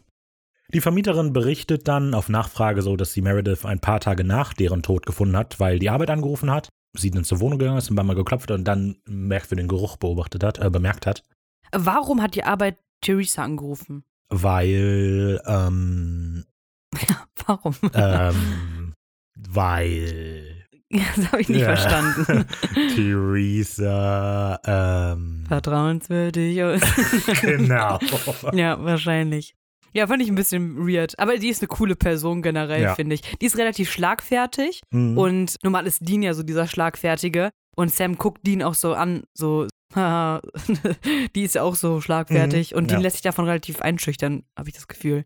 Die Vermieterin berichtet dann auf Nachfrage so, dass sie Meredith ein paar Tage nach deren Tod gefunden hat, weil die Arbeit angerufen hat, sie dann zur Wohnung gegangen ist und mal geklopft und dann merkwürdigen Geruch beobachtet hat, äh, bemerkt hat, Warum hat die Arbeit Theresa angerufen? weil, ähm, Warum? ähm, weil das habe ich nicht Ja. verstanden. Theresa, ähm, Vertrauenswürdig. genau. ja, wahrscheinlich. Ja, fand ich ein bisschen weird. Aber die ist eine coole Person generell, Ja. finde ich. Die ist relativ schlagfertig Mhm. und normal ist Dean ja so dieser Schlagfertige. Und Sam guckt Dean auch so an, so, die ist ja auch so schlagfertig. Mhm, Und Dean ja. lässt sich davon relativ einschüchtern, habe ich das Gefühl.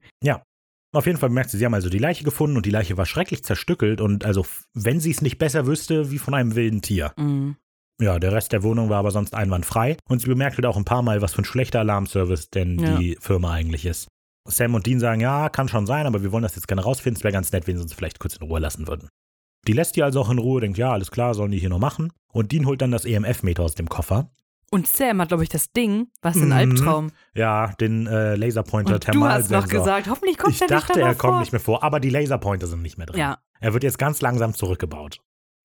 Auf jeden Fall bemerkt sie, sie haben also die Leiche gefunden und die Leiche war schrecklich zerstückelt und also, wenn sie es nicht besser wüsste, wie von einem wilden Tier. Mhm. Ja, der Rest der Wohnung war aber sonst einwandfrei und sie bemerkte auch ein paar Mal, was für ein schlechter Alarmservice denn Ja. die Firma eigentlich ist. Sam und Dean sagen, ja, kann schon sein, aber wir wollen das jetzt gerne rausfinden. Es wäre ganz nett, wenn sie uns vielleicht kurz in Ruhe lassen würden. Die lässt die also auch in Ruhe, denkt, ja, alles klar, sollen die hier noch machen. Und Dean holt dann das EMF-Meter aus dem Koffer. Und Sam hat, glaube ich, das Ding, was ein Mhm. Albtraum. Ja, den äh, Laserpointer Und du hast noch gesagt, hoffentlich kommt Ich er nicht dachte, da er kommt vor. nicht mehr vor, aber die Laserpointer sind nicht mehr drin. Ja, Er wird jetzt ganz langsam zurückgebaut.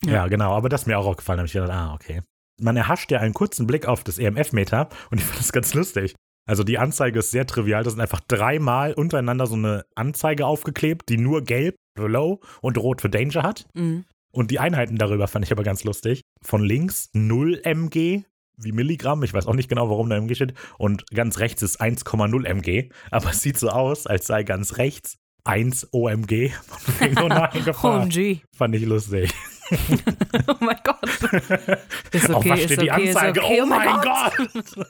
Ja. Ja, genau, aber das ist mir auch aufgefallen. Da habe ich gedacht, ah, okay. Man erhascht ja einen kurzen Blick auf das EMF-Meter und ich fand das ganz lustig. Also die Anzeige ist sehr trivial. Da sind einfach dreimal untereinander so eine Anzeige aufgeklebt, die nur gelb für Low und rot für Danger hat. mhm. Und die Einheiten darüber fand ich aber ganz lustig. Von links 0 mg, wie Milligramm. Ich weiß auch nicht genau, warum da MG steht. Und ganz rechts ist 1,0 mg. Aber es sieht so aus, als sei ganz rechts 1 OMG. OMG. Fand ich lustig. oh mein Gott. Ist Auf okay, was ist steht die okay, ist Anzeige? okay. Oh mein Gott!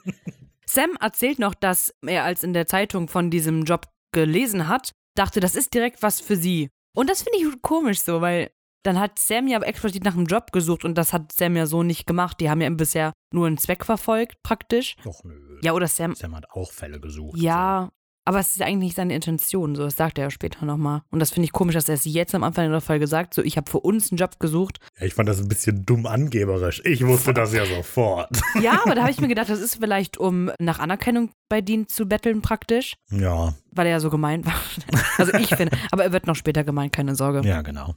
Sam erzählt noch, dass er als in der Zeitung von diesem Job gelesen hat, dachte, das ist direkt was für sie. Und das finde ich komisch so, weil dann hat Sam ja explizit nach einem Job gesucht und das hat Sam ja so nicht gemacht. Die haben ja bisher nur einen Zweck verfolgt, praktisch. Doch, nö. Ja, oder Sam. Sam hat auch Fälle gesucht. Ja, aber es ist eigentlich nicht seine Intention, so das sagt er ja später nochmal. Und das finde ich komisch, dass er es jetzt am Anfang der Folge sagt, so ich habe für uns einen Job gesucht. So. Ich fand das ein bisschen dumm angeberisch. Ich wusste das ja sofort. Ja, aber da habe ich mir gedacht, das ist vielleicht, um nach Anerkennung bei Dean zu betteln praktisch, Ja, weil er ja so gemein war. Also ich finde, aber er wird noch später gemeint, keine Sorge. ja, genau.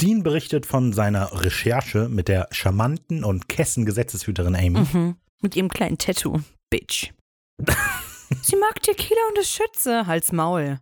Dean berichtet von seiner Recherche mit der charmanten und kessen Gesetzeshüterin Amy. Mhm. Mit ihrem kleinen Tattoo. Bitch. sie mag Tequila und ist Schütze. Hals Maul.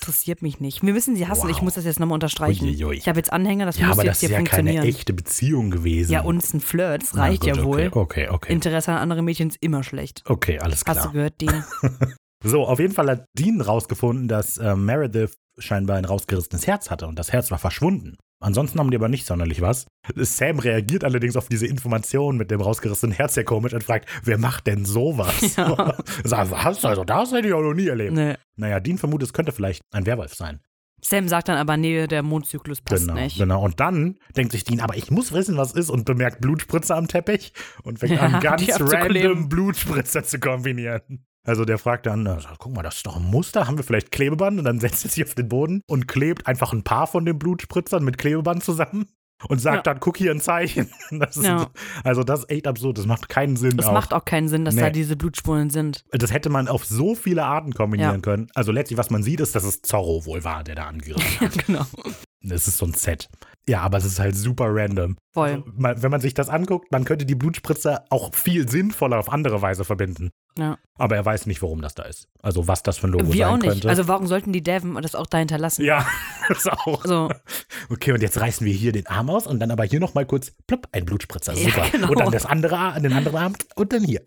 Interessiert mich nicht. Wir müssen sie hassen. Wow. Ich muss das jetzt nochmal unterstreichen. Uiuiui. Ich habe jetzt Anhänger, das Ja, muss aber jetzt das ist hier ja keine funktionieren. echte Beziehung gewesen. Ja, uns ein Flirt, das reicht gut, ja wohl. Okay, okay, okay. Interesse an anderen Mädchen ist immer schlecht. Okay, alles Hast du klar. gehört, Dean? So, auf jeden Fall hat Dean rausgefunden, dass äh, Meredith scheinbar ein rausgerissenes Herz hatte und das Herz war verschwunden. Ansonsten haben die aber nicht sonderlich was. Sam reagiert allerdings auf diese Information mit dem rausgerissenen Herz sehr komisch und fragt, wer macht denn sowas? Ja. Sagt, was? Also das hätte ich auch noch nie erlebt. nee. Naja, Dean vermutet, es könnte vielleicht ein Werwolf sein. Sam sagt dann aber, nee, der Mondzyklus passt Genau, nicht. genau. Und dann denkt sich Dean, aber ich muss wissen, was ist und bemerkt Blutspritzer am Teppich und fängt Ja, an, ganz random Blutspritzer zu kombinieren. Also der fragt dann, sagt, guck mal, das ist doch ein Muster, haben wir vielleicht Klebeband? Und dann setzt er sich auf den Boden und klebt einfach ein paar von den Blutspritzern mit Klebeband zusammen und sagt Ja. dann, guck hier ein Zeichen. Das ist, Ja. Also das ist echt absurd, das macht keinen Sinn. Es auch. macht auch keinen Sinn, dass Nee. da diese Blutspuren sind. Das hätte man auf so viele Arten kombinieren Ja. können. Also letztlich, was man sieht, ist, dass es Zorro wohl war, der da angegriffen hat. Genau. Das ist so ein Set. Ja, aber es ist halt super random. Voll. Also, wenn man sich das anguckt, man könnte die Blutspritze auch viel sinnvoller auf andere Weise verbinden. Ja. Aber er weiß nicht, warum das da ist. Also was das für ein Logo Wir sein auch nicht. könnte. Also warum sollten die Devon das auch da hinterlassen? ja, das auch. So, Okay, und jetzt reißen wir hier den Arm aus und dann aber hier nochmal kurz, plopp, ein Blutspritzer. Ja, Super. genau. Und dann das andere, den anderen Arm und dann hier.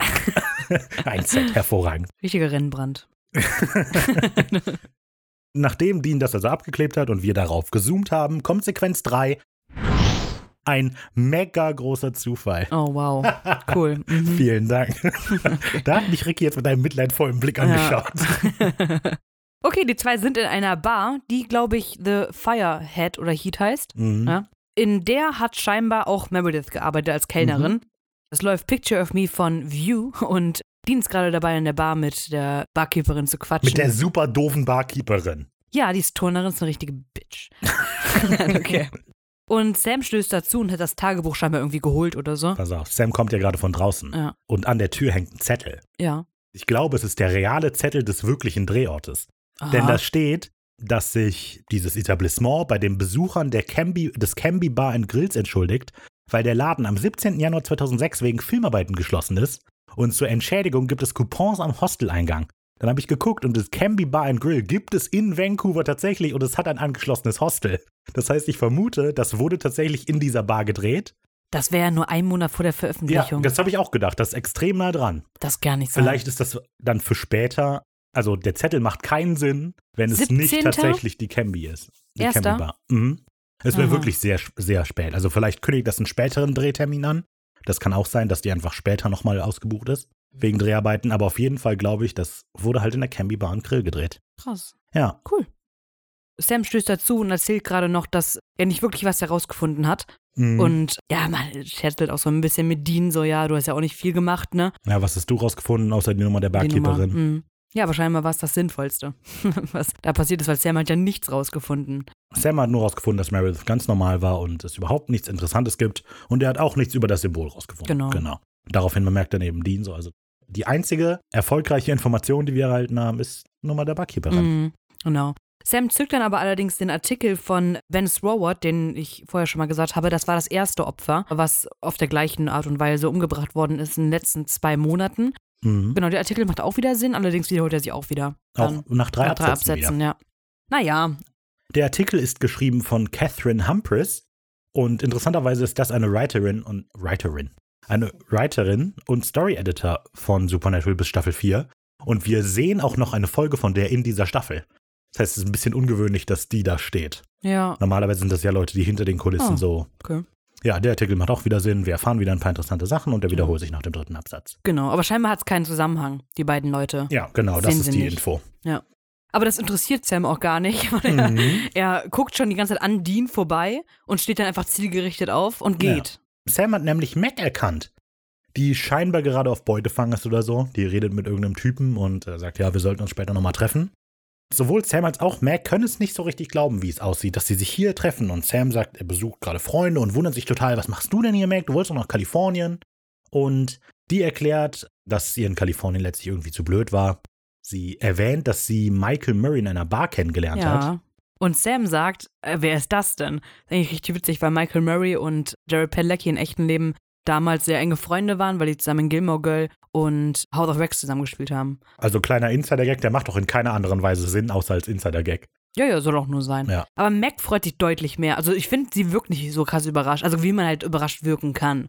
ein Set, hervorragend. richtiger Rennbrand. Nachdem Dean das also abgeklebt hat und wir darauf gezoomt haben, kommt Sequenz 3. Ein mega großer Zufall. Oh, wow. Cool. Mhm. Vielen Dank. da hat mich Ricky jetzt mit einem mitleidvollen Blick angeschaut. okay, die zwei sind in einer Bar, die, glaube ich, The Firehead oder Heat heißt. Mhm. Ja. In der hat scheinbar auch Meredith gearbeitet als Kellnerin. Mhm. Es läuft Picture of Me von View und Dean ist gerade dabei, in der Bar mit der Barkeeperin zu quatschen. Mit der super doofen Barkeeperin. ja, die ist Turnerin, ist eine richtige Bitch. okay. Und Sam stößt dazu und hat das Tagebuch scheinbar irgendwie geholt oder so. Pass auf, Sam kommt ja gerade von draußen. Ja. Und an der Tür hängt ein Zettel. Ja. Ich glaube, es ist der reale Zettel des wirklichen Drehortes. Denn Aha. da steht, dass sich dieses Etablissement bei den Besuchern der Camby, des Camby Bar and Grills entschuldigt, weil der Laden am 17. Januar 2006 wegen Filmarbeiten geschlossen ist und zur Entschädigung gibt es Coupons am Hosteleingang. Dann habe ich geguckt und das Camby Bar and Grill gibt es in Vancouver tatsächlich und es hat ein angeschlossenes Hostel. Das heißt, ich vermute, das wurde tatsächlich in dieser Bar gedreht. Das wäre ja nur ein Monat vor der Ja, Veröffentlichung. das habe ich auch gedacht. Das ist extrem nah dran. das gar nicht sein. Vielleicht ist das dann für später. Also der Zettel macht keinen Sinn, wenn es 17.? nicht tatsächlich die Camby ist. Die Erster? Camby Bar. Mhm. Es wäre wirklich sehr, sehr spät. Also vielleicht kündigt das einen späteren Drehtermin an. Das kann auch sein, dass die einfach später nochmal ausgebucht ist. Wegen Dreharbeiten. Aber auf jeden Fall glaube ich, das wurde halt in der Camby Bar und Grill gedreht. Krass. Ja. Cool. Sam stößt dazu und erzählt gerade noch, dass er nicht wirklich was herausgefunden hat. Mhm. Und ja, man scherzelt auch so ein bisschen mit Dean, so, ja, du hast ja auch nicht viel gemacht, ne? ja, was hast du rausgefunden, außer die Nummer der Die Nummer. Ja, aber scheinbar war es das Sinnvollste, was da passiert ist, weil Sam hat ja nichts rausgefunden. Sam hat nur rausgefunden, dass Meredith ganz normal war und es überhaupt nichts Interessantes gibt. Und er hat auch nichts über das Symbol rausgefunden. Genau. genau. Daraufhin bemerkt dann eben Dean so. Also die einzige erfolgreiche Information, die wir erhalten haben, ist Nummer der Barkeeperin. Mhm, genau. Sam zückt dann aber allerdings den Artikel von Ben Swoward, den ich vorher schon mal gesagt habe. Das war das erste Opfer, was auf der gleichen Art und Weise umgebracht worden ist in den letzten zwei Monaten. Mhm. Genau, der Artikel macht auch wieder Sinn, allerdings wiederholt er sich auch wieder. Auch Dann nach drei nach drei Absätzen. Absätzen, wieder. ja. Naja, Der Artikel ist geschrieben von Catherine Humphries und interessanterweise ist das eine Writerin und Writerin. Eine Writerin und Story Editor von Supernatural bis Staffel 4. Und wir sehen auch noch eine Folge von der in dieser Staffel. Das heißt, es ist ein bisschen ungewöhnlich, dass die da steht. Ja, Normalerweise sind das ja Leute, die hinter den Kulissen Ah. so. okay. Ja, der Artikel macht auch wieder Sinn. Wir erfahren wieder ein paar interessante Sachen und der wiederholt sich nach dem dritten Absatz. Genau. Aber scheinbar hat es keinen Zusammenhang, die beiden Leute. Ja, genau, das Sehen ist die nicht. Info. Aber das interessiert Sam auch gar nicht, weil er, Mhm. er guckt schon die ganze Zeit an Dean vorbei und steht dann einfach zielgerichtet auf und geht. Sam hat nämlich Mac erkannt, die scheinbar gerade auf Beutefang ist oder so. Die redet mit irgendeinem Typen und äh, sagt, ja, wir sollten uns später nochmal treffen. Sowohl Sam als auch Mac können es nicht so richtig glauben, wie es aussieht, dass sie sich hier treffen. Und Sam sagt, er besucht gerade Freunde und wundert sich total, was machst du denn hier, Mac? Du wolltest doch nach Kalifornien. Und die erklärt, dass sie in Kalifornien letztlich irgendwie zu blöd war. Sie erwähnt, dass sie Michael Murray in einer Bar kennengelernt hat. Ja. Und Sam sagt, äh, wer ist das denn? Das ist eigentlich richtig witzig, weil Michael Murray und Jared Padalecki in echten Leben damals sehr enge Freunde waren, weil die zusammen in Gilmore Girl und House of Wax zusammengespielt haben. Also kleiner Insider-Gag, der macht doch in keiner anderen Weise Sinn, außer als Insider-Gag. Ja, ja, soll auch nur sein. Ja. Aber Mac freut sich deutlich mehr. Also ich finde, sie wirkt nicht so krass überrascht. Also wie man halt überrascht wirken kann.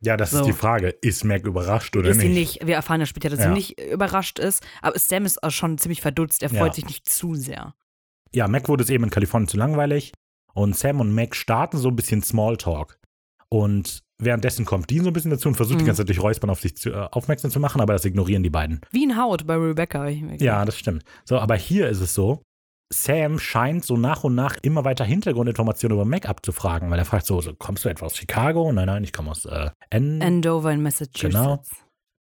Ja, das So. ist die Frage. Ist Mac überrascht oder ist nicht? sie nicht. Wir erfahren ja später, dass Ja. sie nicht überrascht ist. Aber Sam ist auch schon ziemlich verdutzt. Er freut Ja. sich nicht zu sehr. Ja, Mac wurde es eben in Kalifornien zu langweilig. Und Sam und Mac starten so ein bisschen Smalltalk. Und währenddessen kommt Dean so ein bisschen dazu und versucht die Mhm. ganze Zeit durch Räuspern auf sich zu, äh, aufmerksam zu machen, aber das ignorieren die beiden. Wie ein Haut bei Rebecca. Ja, das stimmt. So, aber hier ist es so, Sam scheint so nach und nach immer weiter Hintergrundinformationen über Mac abzufragen, weil er fragt so, so kommst du etwa aus Chicago? Nein, nein, ich komme aus äh, N. Andover in Massachusetts. Genau.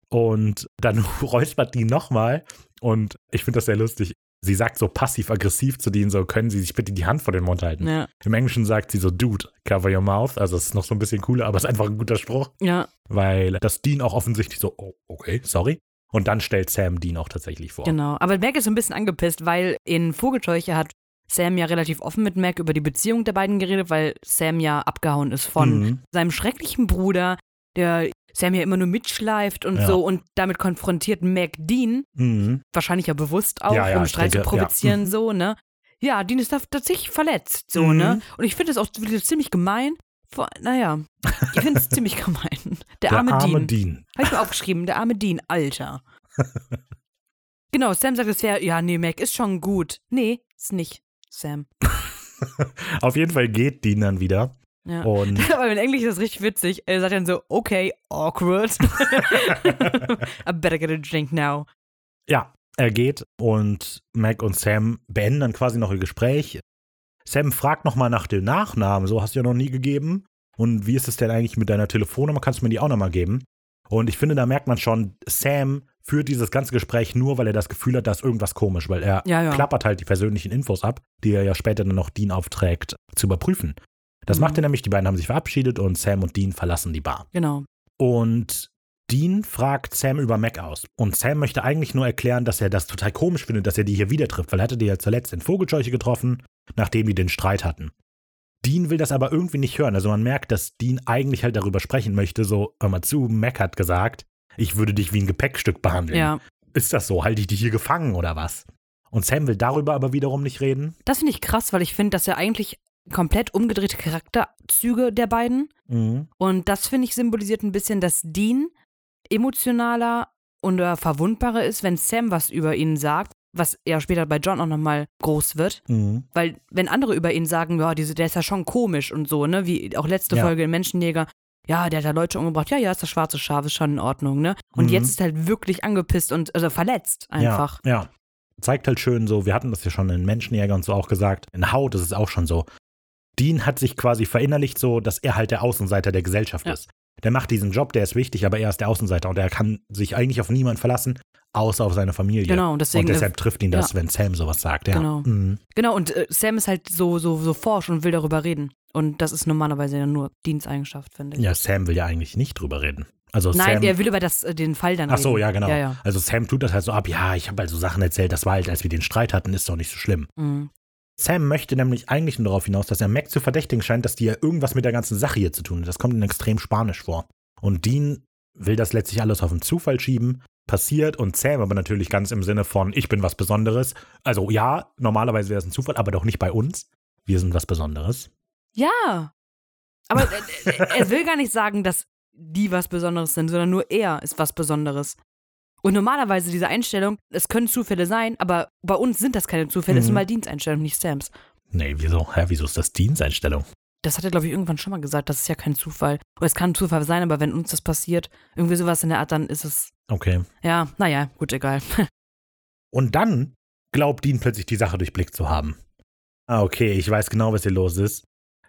Und dann räuspert die nochmal. Und ich finde das sehr lustig. Sie sagt so passiv-aggressiv zu denen, so können Sie sich bitte die Hand vor den Mund halten. Ja. Im Englischen sagt sie so, Dude, cover your mouth. Also es ist noch so ein bisschen cooler, aber es ist einfach ein guter Spruch, ja, weil das Dean auch offensichtlich so, oh, okay, sorry. Und dann stellt Sam Dean auch tatsächlich vor. genau. Aber Mac ist so ein bisschen angepisst, weil in Vogelscheuche hat Sam ja relativ offen mit Mac über die Beziehung der beiden geredet, weil Sam ja abgehauen ist von Mhm. seinem schrecklichen Bruder, der Sam ja immer nur mitschleift und Ja. so und damit konfrontiert Mac Dean, Mhm. wahrscheinlich ja bewusst auch, Ja, ja, um Streit denke, zu provozieren, ja. Mhm. so, ne? Ja, Dean ist da tatsächlich verletzt, so, Mhm. ne? Und ich finde es auch ziemlich gemein. Vor, naja, ich finde es ziemlich gemein. Der, Der arme, arme Dean. Dean. Habe ich mir aufgeschrieben, der arme Dean, Alter. genau, Sam sagt, es wäre, ja, nee, Mac ist schon gut. Nee, ist nicht, Sam. Auf jeden Fall geht Dean dann wieder. Ja. Und Aber in Englisch ist das richtig witzig. Er sagt dann so, okay, awkward. I better get a drink now. ja, er geht und Mac und Sam beenden dann quasi noch ihr Gespräch. Sam fragt nochmal nach dem Nachnamen. So, hast du ja noch nie gegeben. Und wie ist es denn eigentlich mit deiner Telefonnummer? Kannst du mir die auch nochmal geben? Und ich finde, da merkt man schon, Sam führt dieses ganze Gespräch nur, weil er das Gefühl hat, da ist irgendwas komisch, weil er Ja, ja. klappert halt die persönlichen Infos ab, die er ja später dann noch Dean aufträgt, zu überprüfen. Das Mhm. macht er nämlich, die beiden haben sich verabschiedet und Sam und Dean verlassen die Bar. Genau. Und Dean fragt Sam über Mac aus. Und Sam möchte eigentlich nur erklären, dass er das total komisch findet, dass er die hier wieder trifft, weil er hatte die ja zuletzt in Vogelscheuche getroffen, nachdem die den Streit hatten. Dean will das aber irgendwie nicht hören. Also man merkt, dass Dean eigentlich halt darüber sprechen möchte, so, hör mal zu, Mac hat gesagt, ich würde dich wie ein Gepäckstück behandeln. Ja. Ist das so? Halte ich dich hier gefangen oder was? Und Sam will darüber aber wiederum nicht reden. Das finde ich krass, weil ich finde, dass er eigentlich komplett umgedrehte Charakterzüge der beiden. Mhm. Und das, finde ich, symbolisiert ein bisschen, dass Dean emotionaler und äh, verwundbarer ist, wenn Sam was über ihn sagt, was ja später bei John auch nochmal groß wird. Mhm. Weil, wenn andere über ihn sagen, ja, diese, der ist ja schon komisch und so, ne, wie auch letzte Ja. Folge in Menschenjäger, ja, der hat da Leute umgebracht, ja, ja, ist das schwarze Schaf, ist schon in Ordnung, ne? Und Mhm. jetzt ist er halt wirklich angepisst und also verletzt einfach. Ja, ja. Zeigt halt schön so, wir hatten das ja schon in Menschenjäger und so auch gesagt, in Haut ist es auch schon so. Dean hat sich quasi verinnerlicht so, dass er halt der Außenseiter der Gesellschaft Ja. ist. Der macht diesen Job, der ist wichtig, aber er ist der Außenseiter und er kann sich eigentlich auf niemanden verlassen, außer auf seine Familie. Genau, und deswegen und deshalb trifft ihn das, ja. wenn Sam sowas sagt. Ja. Genau. Mhm. Genau, und äh, Sam ist halt so, so, so forsch und will darüber reden. Und das ist normalerweise ja nur Diensteigenschaft, finde ich. ja, Sam will ja eigentlich nicht drüber reden. Also Nein, Sam, er will über das, äh, den Fall dann Ach so, reden. ja, genau. Ja, ja. Also Sam tut das halt so ab, ja, ich habe halt so Sachen erzählt, das war halt, als wir den Streit hatten, ist doch nicht so schlimm. Mhm. Sam möchte nämlich eigentlich nur darauf hinaus, dass er Mac zu verdächtigen scheint, dass die ja irgendwas mit der ganzen Sache hier zu tun hat. Das kommt ihm extrem spanisch vor. Und Dean will das letztlich alles auf den Zufall schieben. Passiert und Sam aber natürlich ganz im Sinne von, ich bin was Besonderes. Also ja, normalerweise wäre es ein Zufall, aber doch nicht bei uns. Wir sind was Besonderes. Ja. Aber er will gar nicht sagen, dass die was Besonderes sind, sondern nur er ist was Besonderes. Und normalerweise diese Einstellung, es können Zufälle sein, aber bei uns sind das keine Zufälle, es Mhm. sind mal Diensteinstellungen, nicht Sams. Nee, wieso? Hä, wieso ist das Diensteinstellung? Das hat er, glaube ich, irgendwann schon mal gesagt, das ist ja kein Zufall. Oder es kann ein Zufall sein, aber wenn uns das passiert, irgendwie sowas in der Art, dann ist es, Okay. ja, naja, gut, egal. Und dann glaubt Dean plötzlich die Sache durchblickt zu haben. Ah, okay, ich weiß genau, was hier los ist.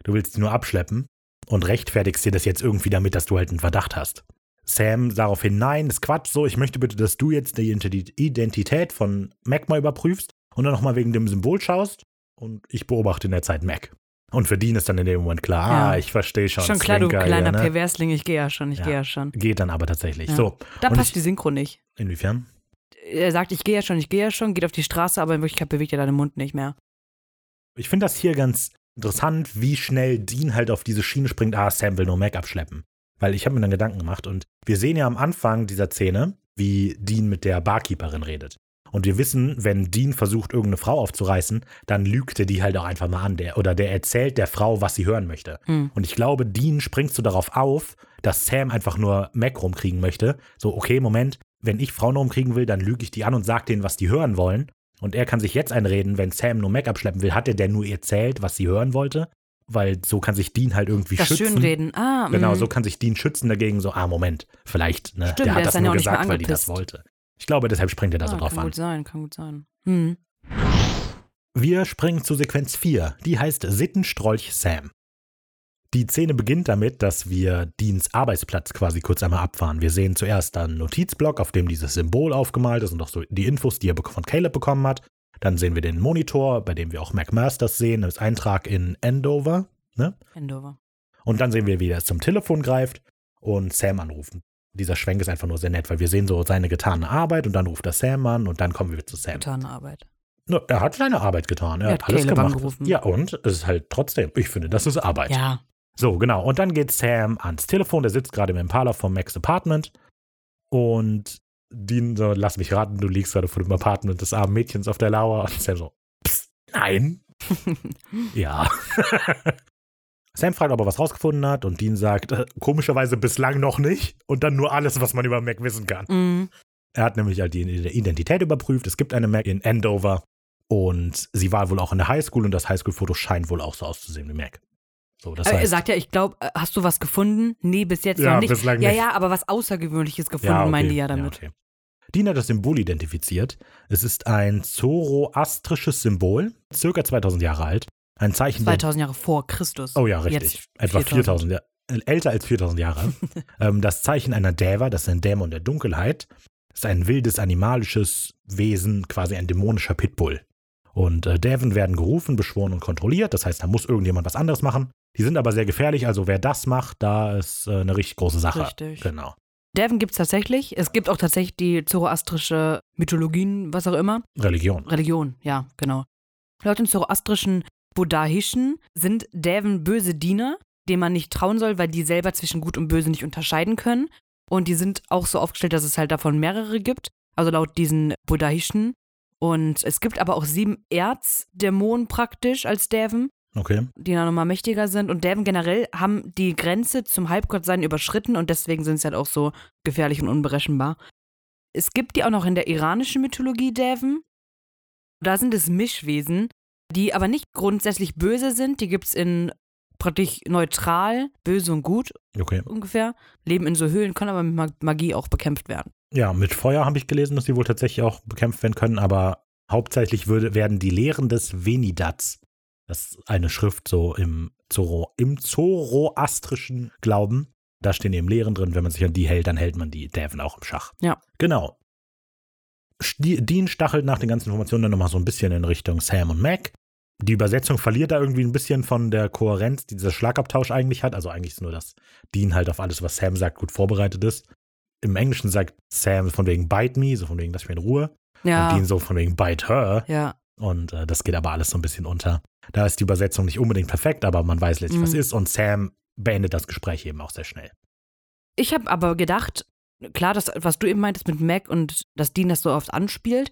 Du willst sie nur abschleppen und rechtfertigst dir das jetzt irgendwie damit, dass du halt einen Verdacht hast. Sam daraufhin, nein, ist Quatsch so, ich möchte bitte, dass du jetzt die Identi- Identität von Mac mal überprüfst und dann nochmal wegen dem Symbol schaust und ich beobachte in der Zeit Mac. Und für Dean ist dann in dem Moment klar, Ja. ah, ich verstehe schon. schon klar, du Zwinker kleiner hier, ne? Perversling, ich gehe ja schon, ich Ja. gehe ja schon. Geht dann aber tatsächlich. Ja. So, Da Und passt ich- die Synchro nicht. inwiefern? Er sagt, ich gehe ja schon, ich gehe ja schon, geht auf die Straße, aber in Wirklichkeit bewegt er deinen Mund nicht mehr. Ich finde das hier ganz interessant, wie schnell Dean halt auf diese Schiene springt, ah, Sam will nur Mac abschleppen. Weil ich habe mir dann Gedanken gemacht und wir sehen ja am Anfang dieser Szene, wie Dean mit der Barkeeperin redet. Und wir wissen, wenn Dean versucht, irgendeine Frau aufzureißen, dann lügt er die halt auch einfach mal an. Der, oder der erzählt der Frau, was sie hören möchte. Hm. Und ich glaube, Dean springt so darauf auf, dass Sam einfach nur Mac rumkriegen möchte. So, okay, Moment, wenn ich Frauen rumkriegen will, dann lüge ich die an und sag denen, was die hören wollen. Und er kann sich jetzt einreden, wenn Sam nur Mac abschleppen will, hat er der nur erzählt, was sie hören wollte. Weil so kann sich Dean halt irgendwie Das schützen. Schönreden. Ah, Genau, mm. so kann sich Dean schützen dagegen, so, ah, Moment, vielleicht, ne? Stimmt, der hat das ja nur gesagt, weil die das wollte. Ich glaube, deshalb springt er da so ah, drauf kann an. gut sein, kann gut sein. Hm. Wir springen zu Sequenz 4. Die heißt Sittenstrolch Sam. Die Szene beginnt damit, dass wir Deans Arbeitsplatz quasi kurz einmal abfahren. Wir sehen zuerst einen Notizblock, auf dem dieses Symbol aufgemalt ist und auch so die Infos, die er von Caleb bekommen hat. Dann sehen wir den Monitor, bei dem wir auch McMasters sehen, als Eintrag in Andover. Ne? Endover. Und dann sehen wir, wie er zum Telefon greift und Sam anrufen. Dieser Schwenk ist einfach nur sehr nett, weil wir sehen so seine getane Arbeit und dann ruft er Sam an und dann kommen wir zu Sam. Getane Arbeit. No, er hat seine Arbeit getan. Er, Er hat hat alles Caleb gemacht. angerufen. Ja, und es ist halt trotzdem, ich finde, das ist Arbeit. Ja. So, genau. Und dann geht Sam ans Telefon, der sitzt gerade im Impala vom Max Apartment und Dean so, lass mich raten, du liegst gerade vor dem Apartment des armen Mädchens auf der Lauer und Sam so, psst, nein. ja. Sam fragt, ob er was rausgefunden hat und Dean sagt, äh, komischerweise bislang noch nicht und dann nur alles, was man über Mac wissen kann. Mm. Er hat nämlich halt die Identität überprüft. Es gibt eine Mac in Andover und sie war wohl auch in der Highschool und das Highschool-Foto scheint wohl auch so auszusehen wie Mac. So, das Aber er heißt, sagt ja, ich glaube, hast du was gefunden? Nee, bis jetzt Ja, noch nicht. bislang ja, nicht. ja, aber was Außergewöhnliches gefunden, ja, okay, meinen die ja damit. okay. Dean hat das Symbol identifiziert. Es ist ein zoroastrisches Symbol, circa 2000 Jahre alt. Ein Zeichen der 2000 Jahre vor Christus. Oh ja, richtig. Jetzt Etwa 4000, 4000. ja, äh, älter als 4000 Jahre. ähm, das Zeichen einer Däva, das ist ein Dämon der Dunkelheit, ist ein wildes animalisches Wesen, quasi ein dämonischer Pitbull. Und äh, Däven werden gerufen, beschworen und kontrolliert. Das heißt, da muss irgendjemand was anderes machen. Die sind aber sehr gefährlich, also wer das macht, da ist äh, eine richtig große Sache. Richtig. Genau. Devon gibt es tatsächlich. Es gibt auch tatsächlich die zoroastrische Mythologien, was auch immer. Religion. Religion, ja, genau. Laut den zoroastrischen Buddhischen sind Däven böse Diener, denen man nicht trauen soll, weil die selber zwischen Gut und Böse nicht unterscheiden können. Und die sind auch so aufgestellt, dass es halt davon mehrere gibt. Also laut diesen Buddhischen. Und es gibt aber auch sieben Erzdämonen praktisch als Däven, Okay. die dann nochmal mächtiger sind. Und Däven generell haben die Grenze zum Halbgottsein überschritten und deswegen sind sie halt auch so gefährlich und unberechenbar. Es gibt die auch noch in der iranischen Mythologie Däven. Da sind es Mischwesen, die aber nicht grundsätzlich böse sind. Die gibt es in praktisch neutral, böse und gut Okay. ungefähr. Leben in so Höhlen, können aber mit Mag- Magie auch bekämpft werden. Ja, mit Feuer habe ich gelesen, dass sie wohl tatsächlich auch bekämpft werden können, aber hauptsächlich würde, werden die Lehren des Venidats, das ist eine Schrift so im, Zoro, im zoroastrischen Glauben, da stehen eben Lehren drin, wenn man sich an die hält, dann hält man die Däven auch im Schach. Ja. Genau. Dean stachelt nach den ganzen Informationen dann nochmal so ein bisschen in Richtung Sam und Mac. Die Übersetzung verliert da irgendwie ein bisschen von der Kohärenz, die dieser Schlagabtausch eigentlich hat. Also eigentlich ist nur, dass Dean halt auf alles, was Sam sagt, gut vorbereitet ist. Im Englischen sagt Sam von wegen bite me, so von wegen, lass mich in Ruhe. Und Ja, Dean so von wegen bite her. ja. Und äh, das geht aber alles so ein bisschen unter. Da ist die Übersetzung nicht unbedingt perfekt, aber man weiß letztlich, was Mhm. ist. Und Sam beendet das Gespräch eben auch sehr schnell. Ich habe aber gedacht, klar, das, was du eben meintest mit Mac und dass Dean das so oft anspielt,